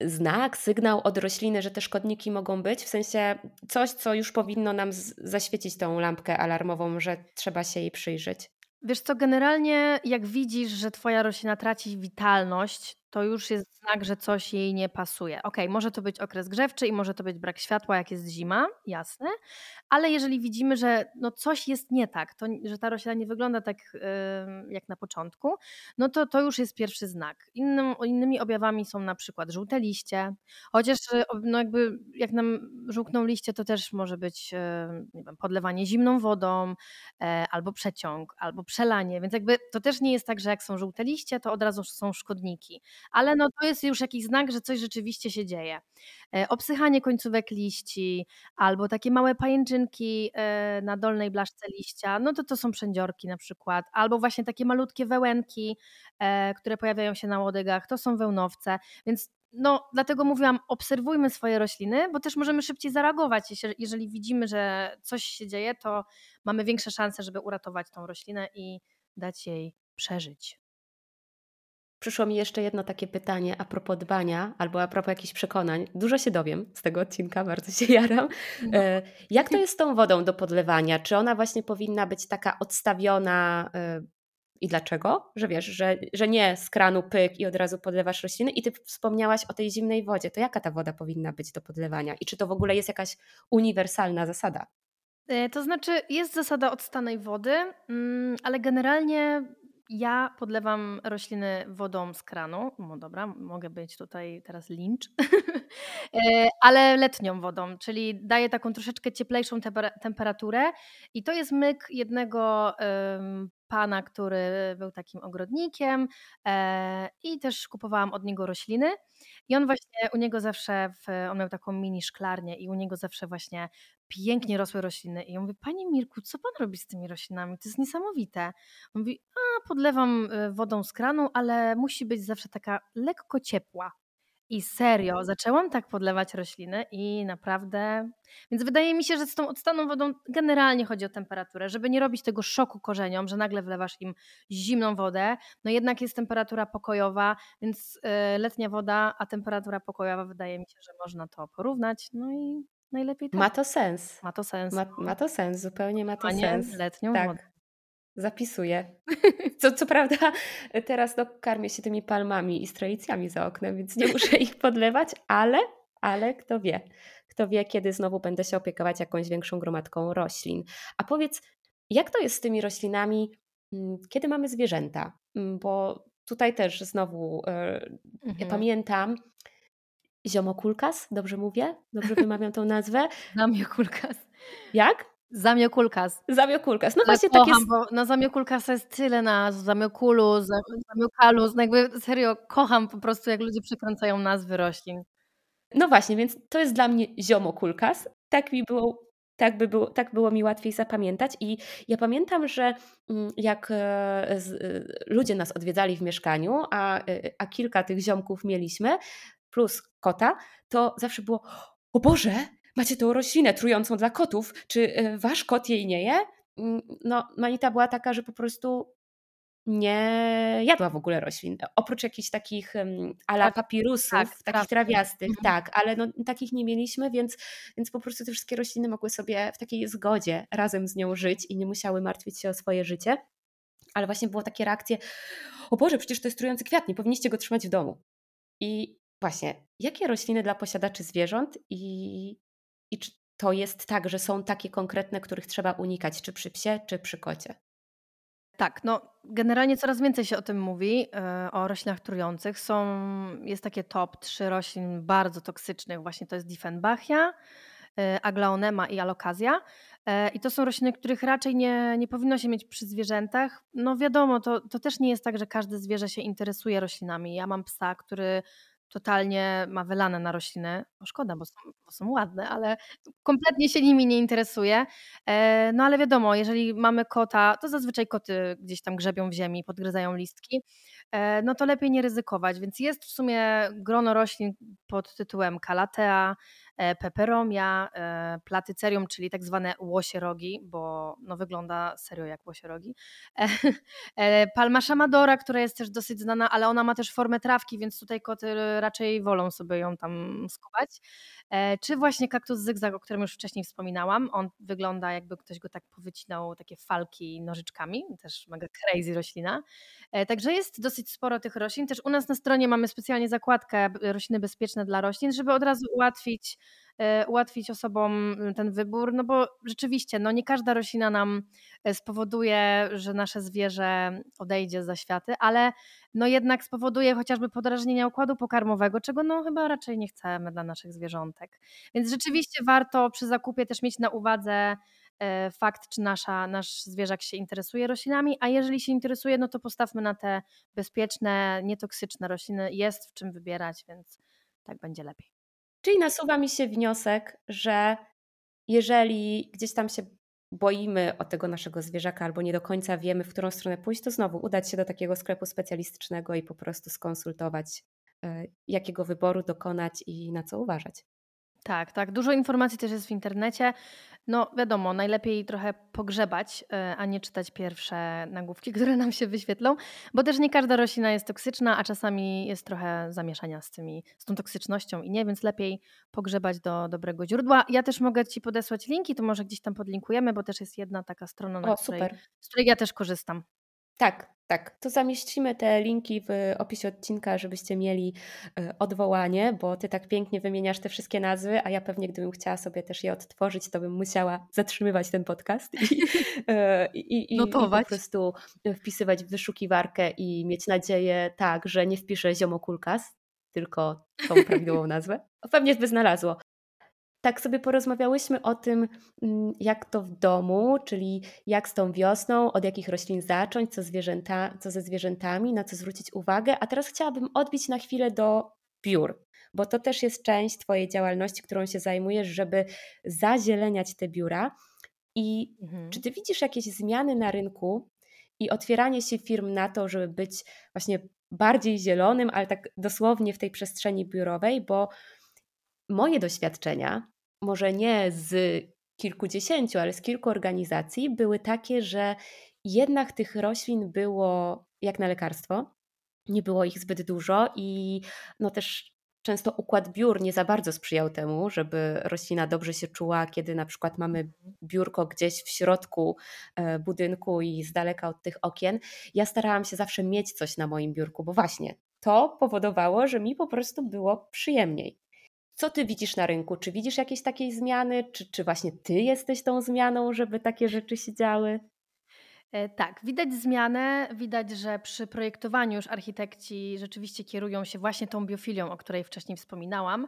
znak, sygnał od rośliny, że te szkodniki mogą być? W sensie coś, co już powinno nam zaświecić tą lampkę alarmową, że trzeba się jej przyjrzeć? Wiesz co, generalnie jak widzisz, że twoja roślina traci witalność, to już jest znak, że coś jej nie pasuje. Ok, może to być okres grzewczy i może to być brak światła, jak jest zima, jasne, ale jeżeli widzimy, że no coś jest nie tak, to, że ta roślina nie wygląda tak yy, jak na początku, no to to już jest pierwszy znak. Innym, innymi objawami są na przykład żółte liście, chociaż y, no jakby jak nam żółkną liście, to też może być yy, nie wiem, podlewanie zimną wodą, yy, albo przeciąg, albo przelanie, więc jakby to też nie jest tak, że jak są żółte liście, to od razu są szkodniki ale no to jest już jakiś znak, że coś rzeczywiście się dzieje. E, obsychanie końcówek liści albo takie małe pajęczynki e, na dolnej blaszce liścia, no to to są przędziorki na przykład, albo właśnie takie malutkie wełenki, e, które pojawiają się na łodygach, to są wełnowce, więc no, dlatego mówiłam, obserwujmy swoje rośliny, bo też możemy szybciej zareagować. Jeżeli widzimy, że coś się dzieje, to mamy większe szanse, żeby uratować tą roślinę i dać jej przeżyć. Przyszło mi jeszcze jedno takie pytanie a propos dbania albo a propos jakichś przekonań. Dużo się dowiem z tego odcinka, bardzo się jaram. No. E, jak to jest z tą wodą do podlewania? Czy ona właśnie powinna być taka odstawiona e, i dlaczego? Że wiesz, że, że nie z kranu pyk i od razu podlewasz rośliny. I ty wspomniałaś o tej zimnej wodzie. To jaka ta woda powinna być do podlewania? I czy to w ogóle jest jakaś uniwersalna zasada? E, to znaczy, jest zasada odstanej wody, mm, ale generalnie ja podlewam rośliny wodą z kranu. No dobra, mogę być tutaj teraz lincz, [laughs] e, ale letnią wodą, czyli daję taką troszeczkę cieplejszą temperaturę i to jest myk jednego pana, który był takim ogrodnikiem e, i też kupowałam od niego rośliny. I on właśnie, u niego zawsze, w, on miał taką mini szklarnię i u niego zawsze właśnie pięknie rosły rośliny. I ja mówię, Panie Mirku, co Pan robi z tymi roślinami? To jest niesamowite. On mówi, a podlewam y, wodą z kranu, ale musi być zawsze taka lekko ciepła. I serio, zaczęłam tak podlewać rośliny i naprawdę. Więc wydaje mi się, że z tą odstaną wodą generalnie chodzi o temperaturę, żeby nie robić tego szoku korzeniom, że nagle wlewasz im zimną wodę. No jednak jest temperatura pokojowa, więc y, letnia woda, a temperatura pokojowa wydaje mi się, że można to porównać. No i najlepiej tak. Ma to sens. Ma to sens. Ma, ma to sens, zupełnie ma to sens. letnią tak. wodę. Zapisuję. [laughs] Co, co prawda teraz no, karmię się tymi palmami i stroicjami za oknem, więc nie muszę ich podlewać, ale, ale kto wie. Kto wie, kiedy znowu będę się opiekować jakąś większą gromadką roślin. A powiedz, jak to jest z tymi roślinami, mm, kiedy mamy zwierzęta? Mm, bo tutaj też znowu yy, mhm. ja pamiętam, Ziomokulkas, dobrze mówię? Dobrze wymawiam tą nazwę? Zamiokulkas. Jak? Zamiokulkas. Zamiokulkas. No właśnie tak jest. Bo na Zamiokulkasa jest tyle nazw. Zamiokulu, Zamiokalus. No jakby serio kocham po prostu, jak ludzie przekręcają nazwy roślin. No właśnie, więc to jest dla mnie ziomokulkas. Tak mi było tak, by było, tak było mi łatwiej zapamiętać. I ja pamiętam, że mm, jak e, ludzie nas odwiedzali w mieszkaniu, a, e, a kilka tych ziomków mieliśmy, plus kota, to zawsze było: O Boże, macie tą roślinę trującą dla kotów, czy e, wasz kot jej nie je? Mm, no, Manita była taka, że po prostu nie jadła w ogóle roślin. Oprócz jakichś takich ala Tak, papirusów, tak, takich trawiastych, Mhm. tak, ale no, takich nie mieliśmy, więc, więc po prostu te wszystkie rośliny mogły sobie w takiej zgodzie razem z nią żyć i nie musiały martwić się o swoje życie. Ale właśnie było takie reakcje, o Boże, przecież to jest trujący kwiat, nie powinniście go trzymać w domu. I właśnie, jakie rośliny dla posiadaczy zwierząt i, i czy to jest tak, że są takie konkretne, których trzeba unikać, czy przy psie, czy przy kocie? Tak, no generalnie coraz więcej się o tym mówi, e, o roślinach trujących. Są, jest takie top 3 roślin bardzo toksycznych, właśnie to jest Diefenbachia, e, Aglaonema i Alocasia. E, I to są rośliny, których raczej nie, nie powinno się mieć przy zwierzętach. No wiadomo, to, to też nie jest tak, że każde zwierzę się interesuje roślinami. Ja mam psa, który totalnie ma wylane na rośliny. O szkoda, bo są, bo są ładne, ale kompletnie się nimi nie interesuje. No ale wiadomo, jeżeli mamy kota, to zazwyczaj koty gdzieś tam grzebią w ziemi, podgryzają listki, e, no to lepiej nie ryzykować. Więc jest w sumie grono roślin pod tytułem Calathea, e, Peperomia, e, Platycerium, czyli tak zwane łosierogi, bo no wygląda serio jak łosierogi. E, [laughs] e, Palma Shamadora, która jest też dosyć znana, ale ona ma też formę trawki, więc tutaj koty raczej wolą sobie ją tam skubać. E, Czy właśnie kaktus zygzak, o którym już wcześniej wspominałam. On wygląda jakby ktoś go tak powycinał, takie falki nożyczkami, też mega crazy roślina. E, Także jest dosyć sporo tych roślin. Też u nas na stronie mamy specjalnie zakładkę rośliny bezpieczne dla roślin, żeby od razu ułatwić, ułatwić osobom ten wybór, no bo rzeczywiście no nie każda roślina nam e, spowoduje, że nasze zwierzę odejdzie za światy, ale no jednak spowoduje chociażby podrażnienia układu pokarmowego, czego no chyba raczej nie chcemy dla naszych zwierzątek. Więc rzeczywiście warto przy zakupie też mieć na uwadze e, fakt, czy nasza, nasz zwierzak się interesuje roślinami, a jeżeli się interesuje, no to postawmy na te bezpieczne, nietoksyczne rośliny. Jest w czym wybierać, więc tak będzie lepiej. Czyli nasuwa mi się wniosek, że jeżeli gdzieś tam się boimy o tego naszego zwierzaka albo nie do końca wiemy, w którą stronę pójść, to znowu udać się do takiego sklepu specjalistycznego i po prostu skonsultować, e, jakiego wyboru dokonać i na co uważać. Tak, tak. Dużo informacji też jest w internecie. No wiadomo, najlepiej trochę pogrzebać, e, a nie czytać pierwsze nagłówki, [laughs] które nam się wyświetlą, bo też nie każda roślina jest toksyczna, a czasami jest trochę zamieszania z, tymi, z tą toksycznością i nie, więc lepiej pogrzebać do dobrego źródła. Ja też mogę Ci podesłać linki, to może gdzieś tam podlinkujemy, bo też jest jedna taka strona, na O, której, z której ja też korzystam. Tak, tak. To zamieścimy te linki w opisie odcinka, żebyście mieli e, odwołanie, bo ty tak pięknie wymieniasz te wszystkie nazwy, a ja pewnie gdybym chciała sobie też je odtworzyć, to bym musiała zatrzymywać ten podcast i, [laughs] e, i, i, i po Notować. prostu wpisywać w wyszukiwarkę i mieć nadzieję, tak, że nie wpiszę ziomokulkas, tylko tą prawidłową nazwę. Pewnie by znalazło. Tak sobie porozmawiałyśmy o tym, mm, jak to w domu, czyli jak z tą wiosną, od jakich roślin zacząć, co, zwierzęta, co ze zwierzętami, na co zwrócić uwagę. A teraz chciałabym odbić na chwilę do biur, bo to też jest część Twojej działalności, którą się zajmujesz, żeby zazieleniać te biura. I Mhm. czy Ty widzisz jakieś zmiany na rynku i otwieranie się firm na to, żeby być właśnie bardziej zielonym, ale tak dosłownie w tej przestrzeni biurowej, bo moje doświadczenia, może nie z kilkudziesięciu, ale z kilku organizacji, były takie, że jednak tych roślin było jak na lekarstwo. Nie było ich zbyt dużo i no też często układ biur nie za bardzo sprzyjał temu, żeby roślina dobrze się czuła, kiedy na przykład mamy biurko gdzieś w środku e, budynku i z daleka od tych okien. Ja starałam się zawsze mieć coś na moim biurku, bo właśnie to powodowało, że mi po prostu było przyjemniej. Co ty widzisz na rynku? Czy widzisz jakieś takiej zmiany? Czy, czy właśnie ty jesteś tą zmianą, żeby takie rzeczy się działy? E, Tak, widać zmianę, widać, że przy projektowaniu już architekci rzeczywiście kierują się właśnie tą biofilią, o której wcześniej wspominałam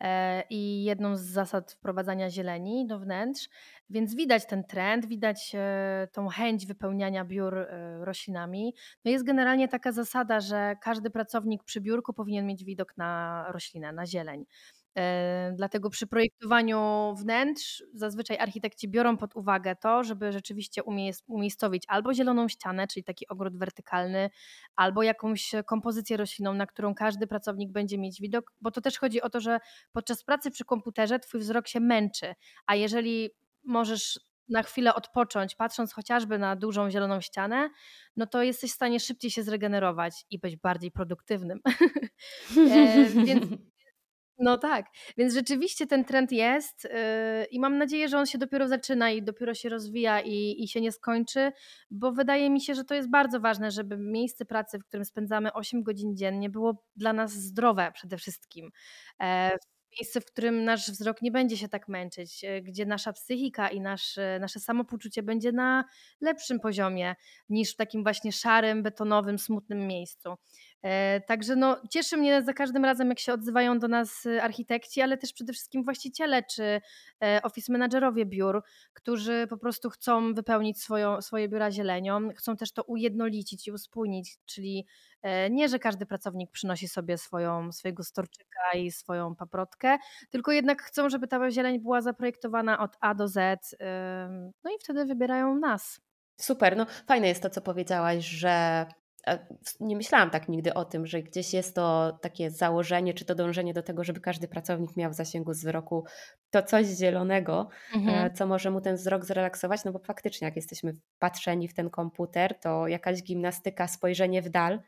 e, i jedną z zasad wprowadzania zieleni do wnętrz, więc widać ten trend, widać e, tą chęć wypełniania biur roślinami. No jest generalnie taka zasada, że każdy pracownik przy biurku powinien mieć widok na roślinę, na zieleń. E, Dlatego przy projektowaniu wnętrz zazwyczaj architekci biorą pod uwagę to, żeby rzeczywiście umiejs- umiejscowić albo zieloną ścianę, czyli taki ogród wertykalny, albo jakąś kompozycję roślinną, na którą każdy pracownik będzie mieć widok, bo to też chodzi o to, że podczas pracy przy komputerze twój wzrok się męczy, a jeżeli możesz na chwilę odpocząć, patrząc chociażby na dużą zieloną ścianę, no to jesteś w stanie szybciej się zregenerować i być bardziej produktywnym. [laughs] e, więc [laughs] no tak, więc rzeczywiście ten trend jest yy, i mam nadzieję, że on się dopiero zaczyna i dopiero się rozwija i, i się nie skończy, bo wydaje mi się, że to jest bardzo ważne, żeby miejsce pracy, w którym spędzamy 8 godzin dziennie, było dla nas zdrowe przede wszystkim. E, miejsce, w którym nasz wzrok nie będzie się tak męczyć, e, gdzie nasza psychika i nasz, nasze samopoczucie będzie na lepszym poziomie niż w takim właśnie szarym, betonowym, smutnym miejscu. E, także no, cieszy mnie za każdym razem, jak się odzywają do nas y, architekci, ale też przede wszystkim właściciele czy e, office managerowie biur, którzy po prostu chcą wypełnić swoją, swoje biura zielenią, chcą też to ujednolicić i uspójnić, czyli e, nie, że każdy pracownik przynosi sobie swoją, swojego storczyka i swoją paprotkę, tylko jednak chcą, żeby ta zieleń była zaprojektowana od A do Z, no i wtedy wybierają nas. Super, no fajne jest to, co powiedziałaś, że nie myślałam tak nigdy o tym, że gdzieś jest to takie założenie, czy to dążenie do tego, żeby każdy pracownik miał w zasięgu wzroku to coś zielonego, e, mhm. co może mu ten wzrok zrelaksować, no bo faktycznie jak jesteśmy patrzeni w ten komputer, to jakaś gimnastyka, spojrzenie w dal,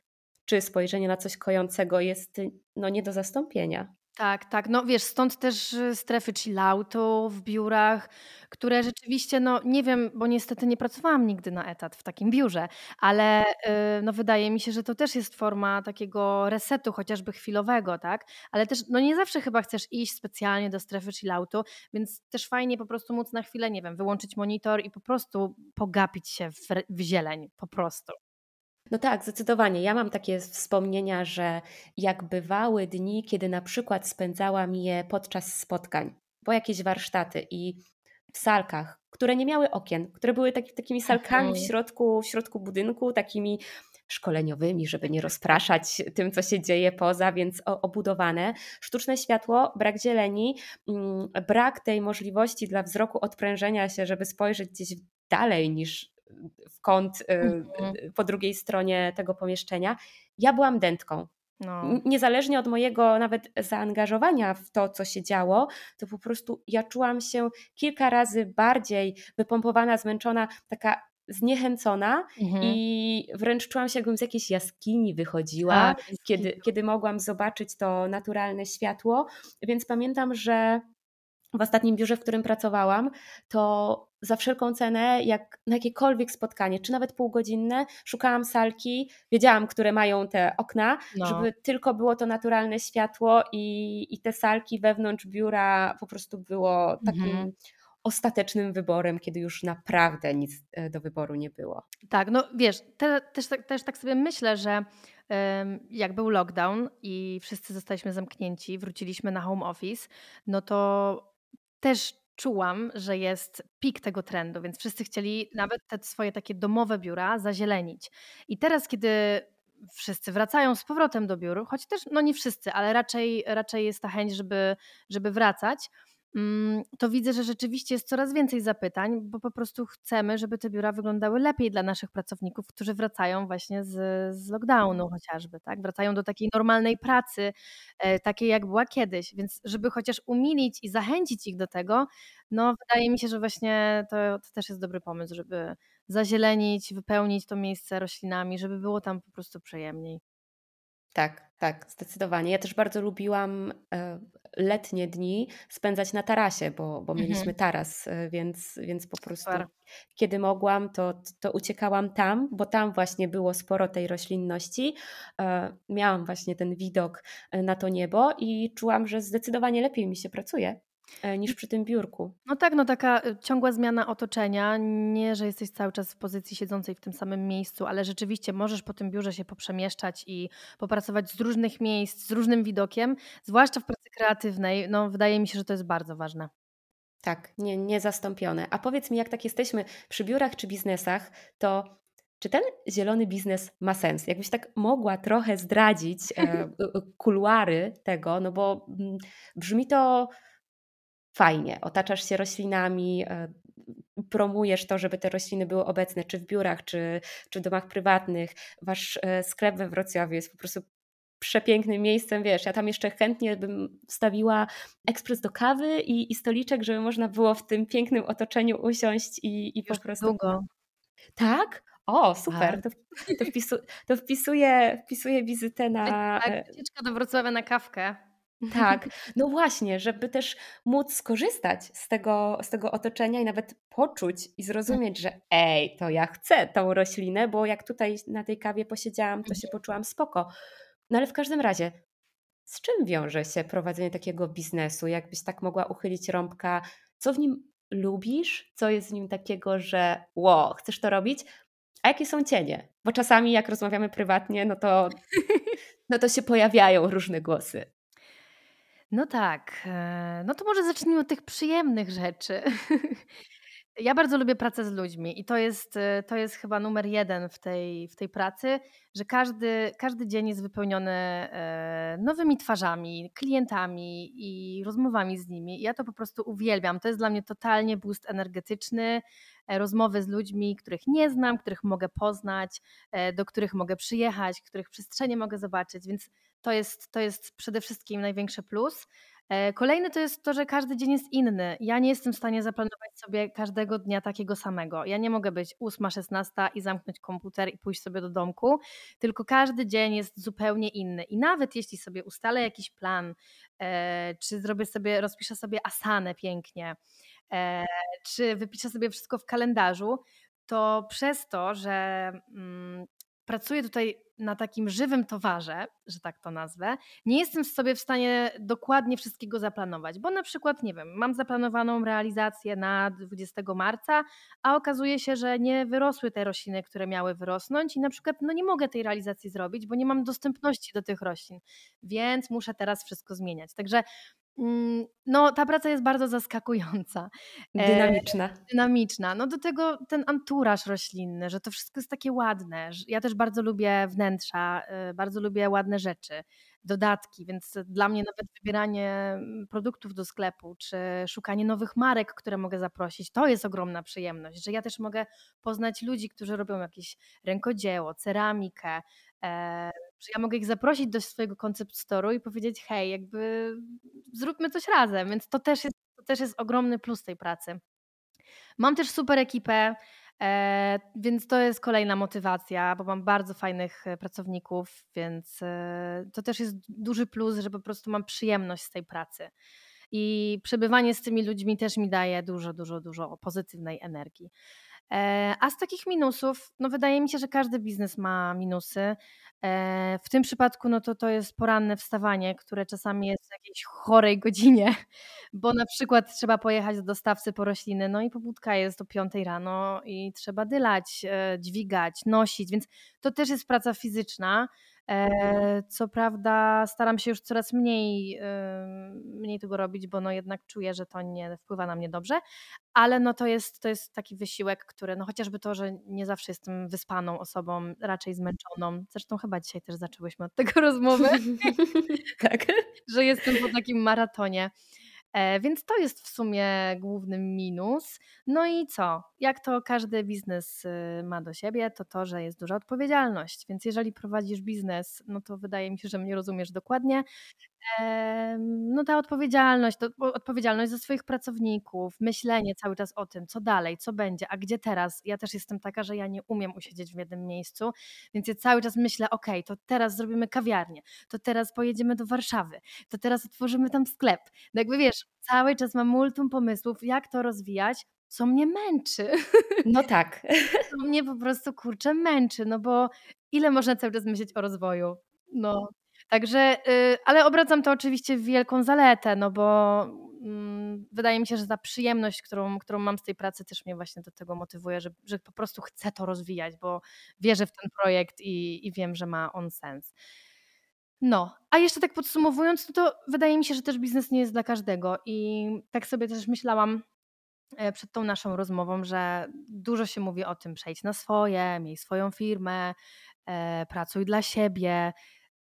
czy spojrzenie na coś kojącego jest no, nie do zastąpienia. Tak, tak. No wiesz, stąd też strefy chilloutu w biurach, które rzeczywiście, no nie wiem, bo niestety nie pracowałam nigdy na etat w takim biurze, ale y, no wydaje mi się, że to też jest forma takiego resetu, chociażby chwilowego, tak? Ale też, no nie zawsze chyba chcesz iść specjalnie do strefy chilloutu, więc też fajnie po prostu móc na chwilę, nie wiem, wyłączyć monitor i po prostu pogapić się w, w zieleń, po prostu. No tak, zdecydowanie. Ja mam takie wspomnienia, że jak bywały dni, kiedy na przykład spędzałam je podczas spotkań, po jakieś warsztaty i w salkach, które nie miały okien, które były taki, takimi salkami w środku, w środku budynku, takimi szkoleniowymi, żeby nie rozpraszać tym, co się dzieje poza, więc obudowane. Sztuczne światło, brak zieleni, mm, brak tej możliwości dla wzroku odprężenia się, żeby spojrzeć gdzieś dalej niż w kąt y, mhm. Y, po drugiej stronie tego pomieszczenia. Ja byłam dętką. No. Niezależnie od mojego nawet zaangażowania w to, co się działo, to po prostu ja czułam się kilka razy bardziej wypompowana, zmęczona, taka zniechęcona mhm. i wręcz czułam się, jakbym z jakiejś jaskini wychodziła, tak, kiedy, kiedy mogłam zobaczyć to naturalne światło. Więc pamiętam, że w ostatnim biurze, w którym pracowałam, to za wszelką cenę, jak na jakiekolwiek spotkanie, czy nawet półgodzinne, szukałam salki, wiedziałam, które mają te okna, no. żeby tylko było to naturalne światło i, i te salki wewnątrz biura po prostu było takim mhm. ostatecznym wyborem, kiedy już naprawdę nic e, do wyboru nie było. Tak, no wiesz, te, też, też tak sobie myślę, że jak był lockdown i wszyscy zostaliśmy zamknięci, wróciliśmy na home office, no to też czułam, że jest pik tego trendu, więc wszyscy chcieli nawet te swoje takie domowe biura zazielenić. I teraz, kiedy wszyscy wracają z powrotem do biur, choć też, no nie wszyscy, ale raczej, raczej jest ta chęć, żeby, żeby wracać, Mm, to widzę, że rzeczywiście jest coraz więcej zapytań, bo po prostu chcemy, żeby te biura wyglądały lepiej dla naszych pracowników, którzy wracają właśnie z, z lockdownu chociażby, tak? Wracają do takiej normalnej pracy, e, takiej jak była kiedyś, więc żeby chociaż umilić i zachęcić ich do tego, no wydaje mi się, że właśnie to, to też jest dobry pomysł, żeby zazielenić, wypełnić to miejsce roślinami, żeby było tam po prostu przyjemniej. Tak, tak, zdecydowanie. Ja też bardzo lubiłam e, letnie dni spędzać na tarasie, bo, bo mieliśmy mhm. taras, e, więc, więc po prostu Super. kiedy mogłam, to, to uciekałam tam, bo tam właśnie było sporo tej roślinności. E, miałam właśnie ten widok na to niebo i czułam, że zdecydowanie lepiej mi się pracuje. E, niż przy tym biurku. No tak, no taka y, ciągła zmiana otoczenia, nie, że jesteś cały czas w pozycji siedzącej w tym samym miejscu, ale rzeczywiście możesz po tym biurze się poprzemieszczać i popracować z różnych miejsc, z różnym widokiem, zwłaszcza w pracy kreatywnej. No wydaje mi się, że to jest bardzo ważne. Tak, nie, niezastąpione. A powiedz mi, jak tak jesteśmy przy biurach czy biznesach, to czy ten zielony biznes ma sens? Jakbyś tak mogła trochę zdradzić e, [laughs] kuluary tego, no bo mm, brzmi to fajnie. Otaczasz się roślinami, e, promujesz to, żeby te rośliny były obecne, czy w biurach, czy, czy w domach prywatnych. Wasz e, sklep we Wrocławiu jest po prostu przepięknym miejscem, wiesz, ja tam jeszcze chętnie bym wstawiła ekspres do kawy i, i stoliczek, żeby można było w tym pięknym otoczeniu usiąść i, i po prostu... długo. Tak? O, super. To, to, wpisu, to wpisuję, wpisuję wizytę na... Tak, wycieczka do Wrocławia na kawkę. Tak, [laughs] no właśnie, żeby też móc skorzystać z tego, z tego otoczenia i nawet poczuć i zrozumieć, że ej, to ja chcę tą roślinę, bo jak tutaj na tej kawie posiedziałam, to się Mhm. poczułam spoko. No ale w każdym razie, z czym wiąże się prowadzenie takiego biznesu? Jakbyś tak mogła uchylić rąbka, co w nim lubisz, co jest w nim takiego, że ło, chcesz to robić, a jakie są cienie? Bo czasami jak rozmawiamy prywatnie, no to, [laughs] no to się pojawiają różne głosy. No tak. e, No to może zacznijmy od tych przyjemnych rzeczy. [laughs] Ja bardzo lubię pracę z ludźmi i to jest, e, to jest chyba numer jeden w tej, w tej pracy, że każdy, każdy dzień jest wypełniony e, nowymi twarzami, klientami i rozmowami z nimi. Ja to po prostu uwielbiam. To jest dla mnie totalnie boost energetyczny. Rozmowy z ludźmi, których nie znam, których mogę poznać, do których mogę przyjechać, których przestrzenie mogę zobaczyć, więc to jest, to jest przede wszystkim największy plus. E, Kolejny to jest to, że każdy dzień jest inny. Ja nie jestem w stanie zaplanować sobie każdego dnia takiego samego. Ja nie mogę być 8-16 i zamknąć komputer i pójść sobie do domku, tylko każdy dzień jest zupełnie inny. I nawet jeśli sobie ustalę jakiś plan, e, czy zrobię sobie, rozpiszę sobie asanę pięknie, e, czy wypiszę sobie wszystko w kalendarzu, to przez to, że mm, pracuję tutaj na takim żywym towarze, że tak to nazwę, nie jestem sobie w stanie dokładnie wszystkiego zaplanować, bo na przykład, nie wiem, mam zaplanowaną realizację na 20 marca, a okazuje się, że nie wyrosły te rośliny, które miały wyrosnąć i na przykład no nie mogę tej realizacji zrobić, bo nie mam dostępności do tych roślin, więc muszę teraz wszystko zmieniać. Także no, ta praca jest bardzo zaskakująca. E, Dynamiczna. Dynamiczna. No do tego ten anturaż roślinny, że to wszystko jest takie ładne. Ja też bardzo lubię wnętrza, y, bardzo lubię ładne rzeczy, dodatki, więc dla mnie nawet wybieranie mm, produktów do sklepu, czy szukanie nowych marek, które mogę zaprosić, to jest ogromna przyjemność, że ja też mogę poznać ludzi, którzy robią jakieś rękodzieło, ceramikę, e, że ja mogę ich zaprosić do swojego koncept storu i powiedzieć, hej, jakby zróbmy coś razem, więc to też jest, to też jest ogromny plus tej pracy. Mam też super ekipę, e, więc to jest kolejna motywacja, bo mam bardzo fajnych e, pracowników, więc e, to też jest duży plus, że po prostu mam przyjemność z tej pracy. I przebywanie z tymi ludźmi też mi daje dużo, dużo, dużo pozytywnej energii. E, A z takich minusów, no wydaje mi się, że każdy biznes ma minusy. E, W tym przypadku no to to jest poranne wstawanie, które czasami jest w jakiejś chorej godzinie, [laughs] bo na przykład trzeba pojechać do dostawcy po rośliny, no i pobudka jest o 5 rano i trzeba dylać, e, dźwigać, nosić, więc to też jest praca fizyczna. E, Co prawda staram się już coraz mniej, mniej tego robić, bo no jednak czuję, że to nie wpływa na mnie dobrze, ale no to jest, to jest taki wysiłek, który, no chociażby to, że nie zawsze jestem wyspaną osobą, raczej zmęczoną. Zresztą chyba dzisiaj też zaczęłyśmy od tego [laughs] rozmowy, [laughs] tak. że jestem po takim maratonie. E, Więc to jest w sumie główny minus. No i co? Jak to każdy biznes y, ma do siebie, to to, że jest duża odpowiedzialność. Więc jeżeli prowadzisz biznes, no to wydaje mi się, że mnie rozumiesz dokładnie, no ta odpowiedzialność, to odpowiedzialność za swoich pracowników, myślenie cały czas o tym, co dalej, co będzie, a gdzie teraz. Ja też jestem taka, że ja nie umiem usiedzieć w jednym miejscu, więc ja cały czas myślę, ok, to teraz zrobimy kawiarnię, to teraz pojedziemy do Warszawy, to teraz otworzymy tam sklep. No jakby wiesz, cały czas mam multum pomysłów, jak to rozwijać, co mnie męczy. No tak. [laughs] To mnie po prostu kurczę męczy, no bo ile można cały czas myśleć o rozwoju? No. Także, y, ale obracam to oczywiście w wielką zaletę, no bo mm, wydaje mi się, że ta przyjemność, którą, którą mam z tej pracy, też mnie właśnie do tego motywuje, że, że po prostu chcę to rozwijać, bo wierzę w ten projekt i, i wiem, że ma on sens. No, a jeszcze tak podsumowując, no to wydaje mi się, że też biznes nie jest dla każdego i tak sobie też myślałam e, przed tą naszą rozmową, że dużo się mówi o tym, przejdź na swoje, miej swoją firmę, e, pracuj dla siebie.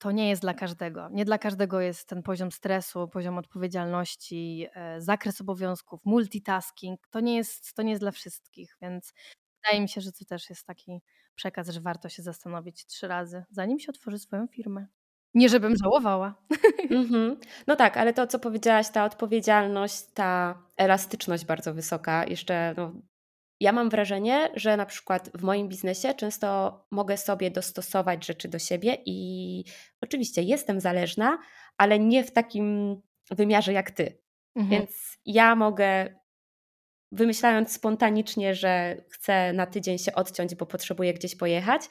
To nie jest dla każdego. Nie dla każdego jest ten poziom stresu, poziom odpowiedzialności, e, zakres obowiązków, multitasking. To nie jest, to nie jest dla wszystkich, więc wydaje mi się, że to też jest taki przekaz, że warto się zastanowić trzy razy, zanim się otworzy swoją firmę. Nie żebym żałowała. Mhm. No tak, ale to, co powiedziałaś, ta odpowiedzialność, ta elastyczność bardzo wysoka, jeszcze no, ja mam wrażenie, że na przykład w moim biznesie często mogę sobie dostosować rzeczy do siebie i oczywiście jestem zależna, ale nie w takim wymiarze jak ty. Mhm. Więc ja mogę, wymyślając spontanicznie, że chcę na tydzień się odciąć, bo potrzebuję gdzieś pojechać,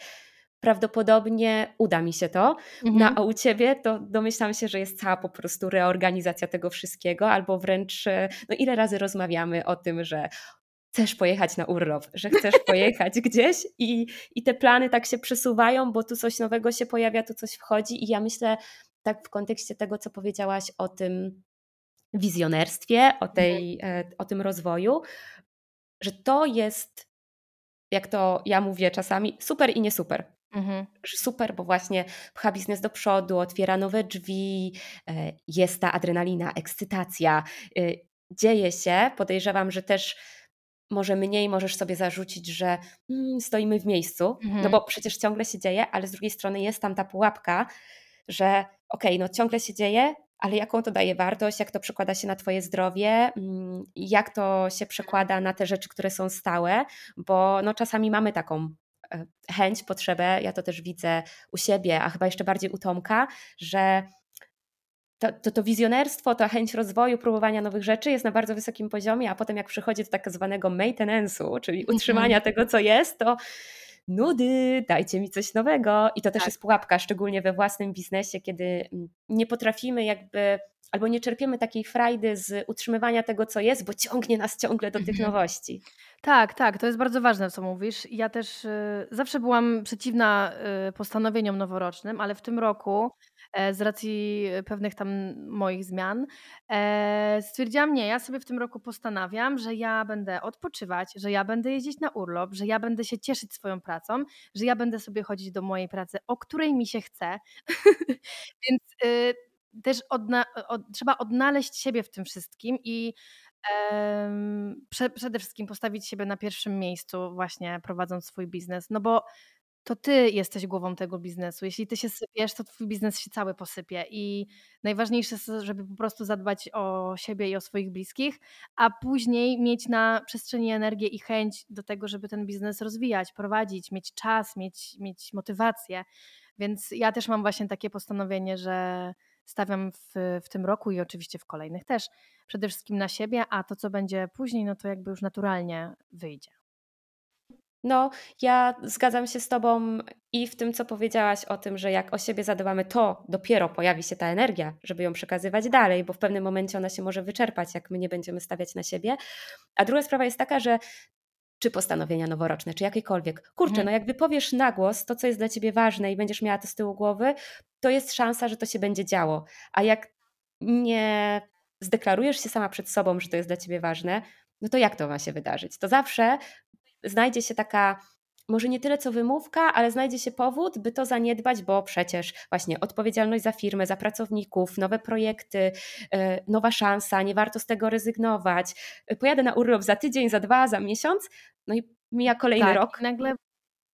prawdopodobnie uda mi się to. No Mhm. a u ciebie to domyślam się, że jest cała po prostu reorganizacja tego wszystkiego, albo wręcz, no ile razy rozmawiamy o tym, że chcesz pojechać na urlop, że chcesz [laughs] pojechać gdzieś i, i te plany tak się przesuwają, bo tu coś nowego się pojawia, tu coś wchodzi i ja myślę tak w kontekście tego, co powiedziałaś o tym wizjonerstwie, o, Mhm. tej, e, o tym rozwoju, że to jest, jak to ja mówię czasami, super i nie super. Mhm. Super, bo właśnie pcha biznes do przodu, otwiera nowe drzwi, e, jest ta adrenalina, ekscytacja, e, dzieje się. Podejrzewam, że też może mniej możesz sobie zarzucić, że mm, stoimy w miejscu, no Mhm. bo przecież ciągle się dzieje, ale z drugiej strony jest tam ta pułapka, że okej, okay, no ciągle się dzieje, ale jaką to daje wartość, jak to przekłada się na Twoje zdrowie, mm, jak to się przekłada na te rzeczy, które są stałe, bo no czasami mamy taką e, chęć, potrzebę, ja to też widzę u siebie, a chyba jeszcze bardziej u Tomka, że to, to, to wizjonerstwo, ta chęć rozwoju, próbowania nowych rzeczy jest na bardzo wysokim poziomie, a potem jak przychodzi do tak zwanego maintenance'u, czyli Mhm. utrzymania tego, co jest, to nudy, dajcie mi coś nowego. I to też Tak. jest pułapka, szczególnie we własnym biznesie, kiedy mm, nie potrafimy jakby, albo nie czerpiemy takiej frajdy z utrzymywania tego, co jest, bo ciągnie nas ciągle do tych Mhm. nowości. Tak, tak, to jest bardzo ważne, co mówisz. Ja też y, zawsze byłam przeciwna y, postanowieniom noworocznym, ale w tym roku z racji pewnych tam moich zmian e, stwierdziłam, nie, ja sobie w tym roku postanawiam, że ja będę odpoczywać, że ja będę jeździć na urlop, że ja będę się cieszyć swoją pracą, że ja będę sobie chodzić do mojej pracy, o której mi się chce. [laughs] Więc y, też odna od, trzeba odnaleźć siebie w tym wszystkim i prze, przede wszystkim postawić siebie na pierwszym miejscu, właśnie prowadząc swój biznes, no bo to ty jesteś głową tego biznesu. Jeśli ty się sypiesz, to twój biznes się cały posypie. I najważniejsze jest, żeby po prostu zadbać o siebie i o swoich bliskich, a później mieć na przestrzeni energię i chęć do tego, żeby ten biznes rozwijać, prowadzić, mieć czas, mieć, mieć motywację. Więc ja też mam właśnie takie postanowienie, że stawiam w, w tym roku i oczywiście w kolejnych też przede wszystkim na siebie, a to, co będzie później, no to jakby już naturalnie wyjdzie. No, ja zgadzam się z Tobą i w tym, co powiedziałaś o tym, że jak o siebie zadbamy, to dopiero pojawi się ta energia, żeby ją przekazywać dalej, bo w pewnym momencie ona się może wyczerpać, jak my nie będziemy stawiać na siebie. A druga sprawa jest taka, że czy postanowienia noworoczne, czy jakiekolwiek. Kurczę, Mhm. no jak wypowiesz na głos to, co jest dla ciebie ważne i będziesz miała to z tyłu głowy, to jest szansa, że to się będzie działo. A jak nie zdeklarujesz się sama przed sobą, że to jest dla ciebie ważne, no to jak to ma się wydarzyć? To zawsze znajdzie się taka może nie tyle co wymówka, ale znajdzie się powód, by to zaniedbać, bo przecież właśnie odpowiedzialność za firmę, za pracowników, nowe projekty, e, nowa szansa, nie warto z tego rezygnować. Pojadę na urlop za tydzień, za dwa, za miesiąc, no i mija kolejny tak, rok. I nagle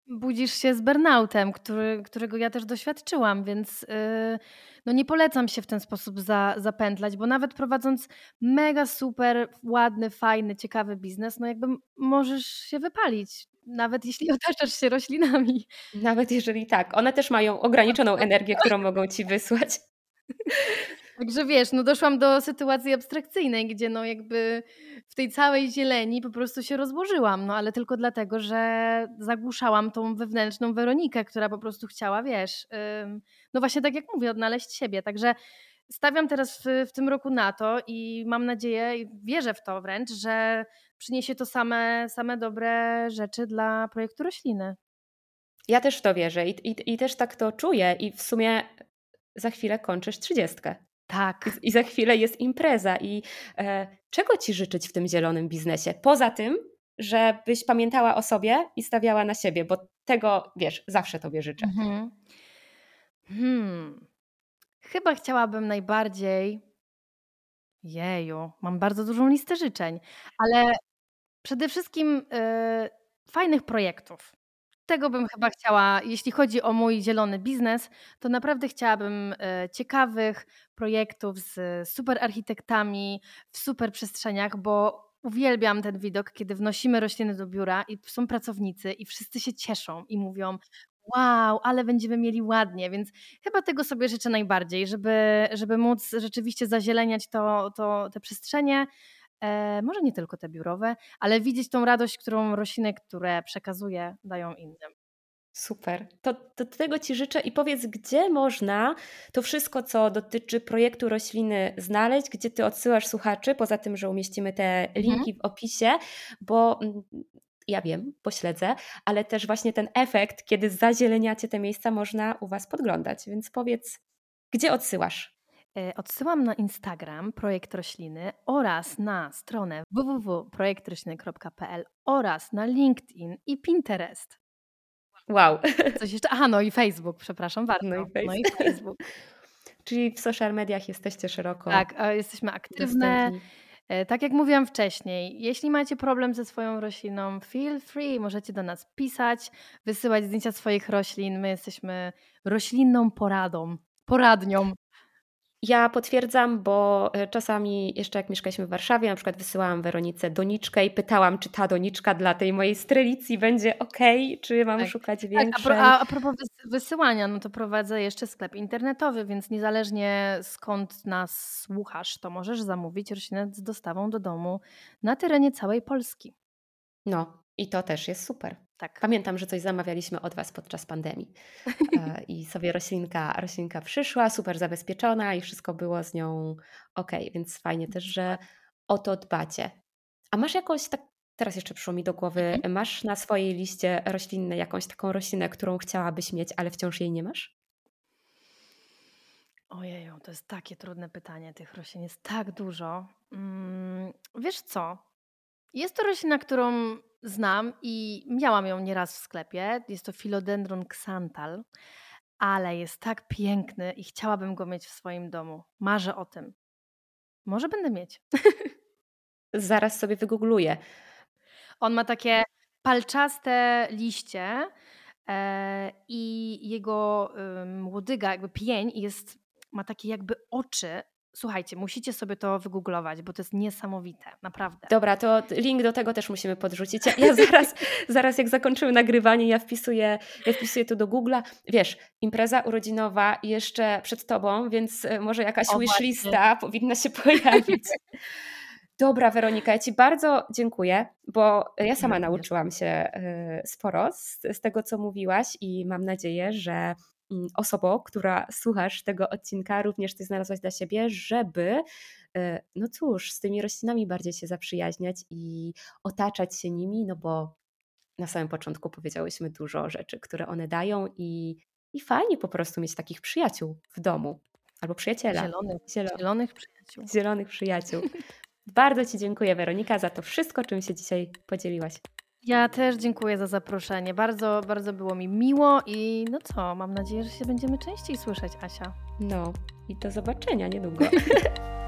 budzisz się z burnoutem, który, którego ja też doświadczyłam, więc yy, no nie polecam się w ten sposób za, zapętlać, bo nawet prowadząc mega super, ładny, fajny, ciekawy biznes, no jakby możesz się wypalić, nawet jeśli [laughs] otaczasz się roślinami. Nawet jeżeli tak, one też mają ograniczoną energię, którą mogą ci wysłać. Także wiesz, no doszłam do sytuacji abstrakcyjnej, gdzie no jakby w tej całej zieleni po prostu się rozłożyłam, no ale tylko dlatego, że zagłuszałam tą wewnętrzną Weronikę, która po prostu chciała, wiesz, no właśnie tak jak mówię, odnaleźć siebie. Także stawiam teraz w, w tym roku na to i mam nadzieję, i wierzę w to wręcz, że przyniesie to same, same dobre rzeczy dla projektu rośliny. Ja też w to wierzę i, i, i też tak to czuję i w sumie za chwilę kończysz trzydziestkę. Tak. I, za chwilę jest impreza. I e, czego ci życzyć w tym zielonym biznesie? Poza tym, żebyś pamiętała o sobie i stawiała na siebie, bo tego, wiesz, zawsze tobie życzę. Mhm. Hmm. Chyba chciałabym najbardziej. Jeju, mam bardzo dużą listę życzeń, ale przede wszystkim y, fajnych projektów. Tego bym chyba chciała, jeśli chodzi o mój zielony biznes, to naprawdę chciałabym e, ciekawych projektów z super architektami w super przestrzeniach, bo uwielbiam ten widok, kiedy wnosimy rośliny do biura i są pracownicy i wszyscy się cieszą i mówią: Wow, ale będziemy mieli ładnie, więc chyba tego sobie życzę najbardziej, żeby, żeby móc rzeczywiście zazieleniać to, to, te przestrzenie, e, może nie tylko te biurowe, ale widzieć tą radość, którą rośliny, które przekazuję, dają innym. Super. To, to tego Ci życzę i powiedz, gdzie można to wszystko, co dotyczy projektu rośliny, znaleźć, gdzie Ty odsyłasz słuchaczy, poza tym, że umieścimy te mhm. linki mhm. w opisie, bo mm, ja wiem, pośledzę, ale też właśnie ten efekt, kiedy zazieleniacie te miejsca, można u Was podglądać. Więc powiedz, gdzie odsyłasz? E, odsyłam na Instagram Projekt Rośliny oraz na stronę www.projektrośliny.pl oraz na LinkedIn i Pinterest. Wow. Coś jeszcze? Aha, no i Facebook, przepraszam bardzo. No i Facebook. No i Facebook. [laughs] Czyli w social mediach jesteście szeroko. Tak, jesteśmy aktywne. Dostępni. E, tak jak mówiłam wcześniej, jeśli macie problem ze swoją rośliną, feel free, możecie do nas pisać, wysyłać zdjęcia swoich roślin. My jesteśmy roślinną poradą, poradnią. Ja potwierdzam, bo e, czasami jeszcze jak mieszkaliśmy w Warszawie, na przykład wysyłałam Weronice doniczkę i pytałam, czy ta doniczka dla tej mojej strelicji będzie ok, czy mam tak. szukać większej. Tak, a, a, propos wysyłania, no to prowadzę jeszcze sklep internetowy, więc niezależnie skąd nas słuchasz, to możesz zamówić roślinę z dostawą do domu na terenie całej Polski. No, i to też jest super. Tak. Pamiętam, że coś zamawialiśmy od Was podczas pandemii [laughs] e, i sobie roślinka, roślinka przyszła, super zabezpieczona i wszystko było z nią ok, więc fajnie też, że o to dbacie. A masz jakąś, tak teraz jeszcze przyszło mi do głowy, mhm. masz na swojej liście roślinnej jakąś taką roślinę, którą chciałabyś mieć, ale wciąż jej nie masz? Ojeju, to jest takie trudne pytanie. Tych roślin jest tak dużo. Mm, wiesz co? Jest to roślina, którą znam i miałam ją nieraz w sklepie. Jest to Philodendron xantal, ale jest tak piękny i chciałabym go mieć w swoim domu. Marzę o tym. Może będę mieć. [laughs] Zaraz sobie wygoogluję. On ma takie palczaste liście e, i jego łodyga, jakby pień jest, ma takie jakby oczy Słuchajcie, musicie sobie to wygooglować, bo to jest niesamowite, naprawdę. Dobra, to link do tego też musimy podrzucić. Ja, zaraz, [laughs] zaraz jak zakończymy nagrywanie, ja wpisuję, ja wpisuję to do Google'a. Wiesz, impreza urodzinowa jeszcze przed tobą, więc e, może jakaś o, wishlista powinna się pojawić. [laughs] Dobra, Weronika, ja Ci bardzo dziękuję, bo ja sama nauczyłam się e, sporo z, z tego, co mówiłaś, i mam nadzieję, że osobą, która słuchasz tego odcinka, również ty znalazłaś dla siebie, żeby, e, no cóż, z tymi roślinami bardziej się zaprzyjaźniać i otaczać się nimi, no bo na samym początku powiedziałyśmy dużo rzeczy, które one dają i, i fajnie po prostu mieć takich przyjaciół w domu albo przyjaciela. Zielonych, zielonych przyjaciół. Zielonych przyjaciół. [laughs] Bardzo Ci dziękuję, Weronika, za to wszystko, czym się dzisiaj podzieliłaś. Ja też dziękuję za zaproszenie. Bardzo, bardzo było mi miło i no co, mam nadzieję, że się będziemy częściej słyszeć, Asia. No i do zobaczenia niedługo. [laughs]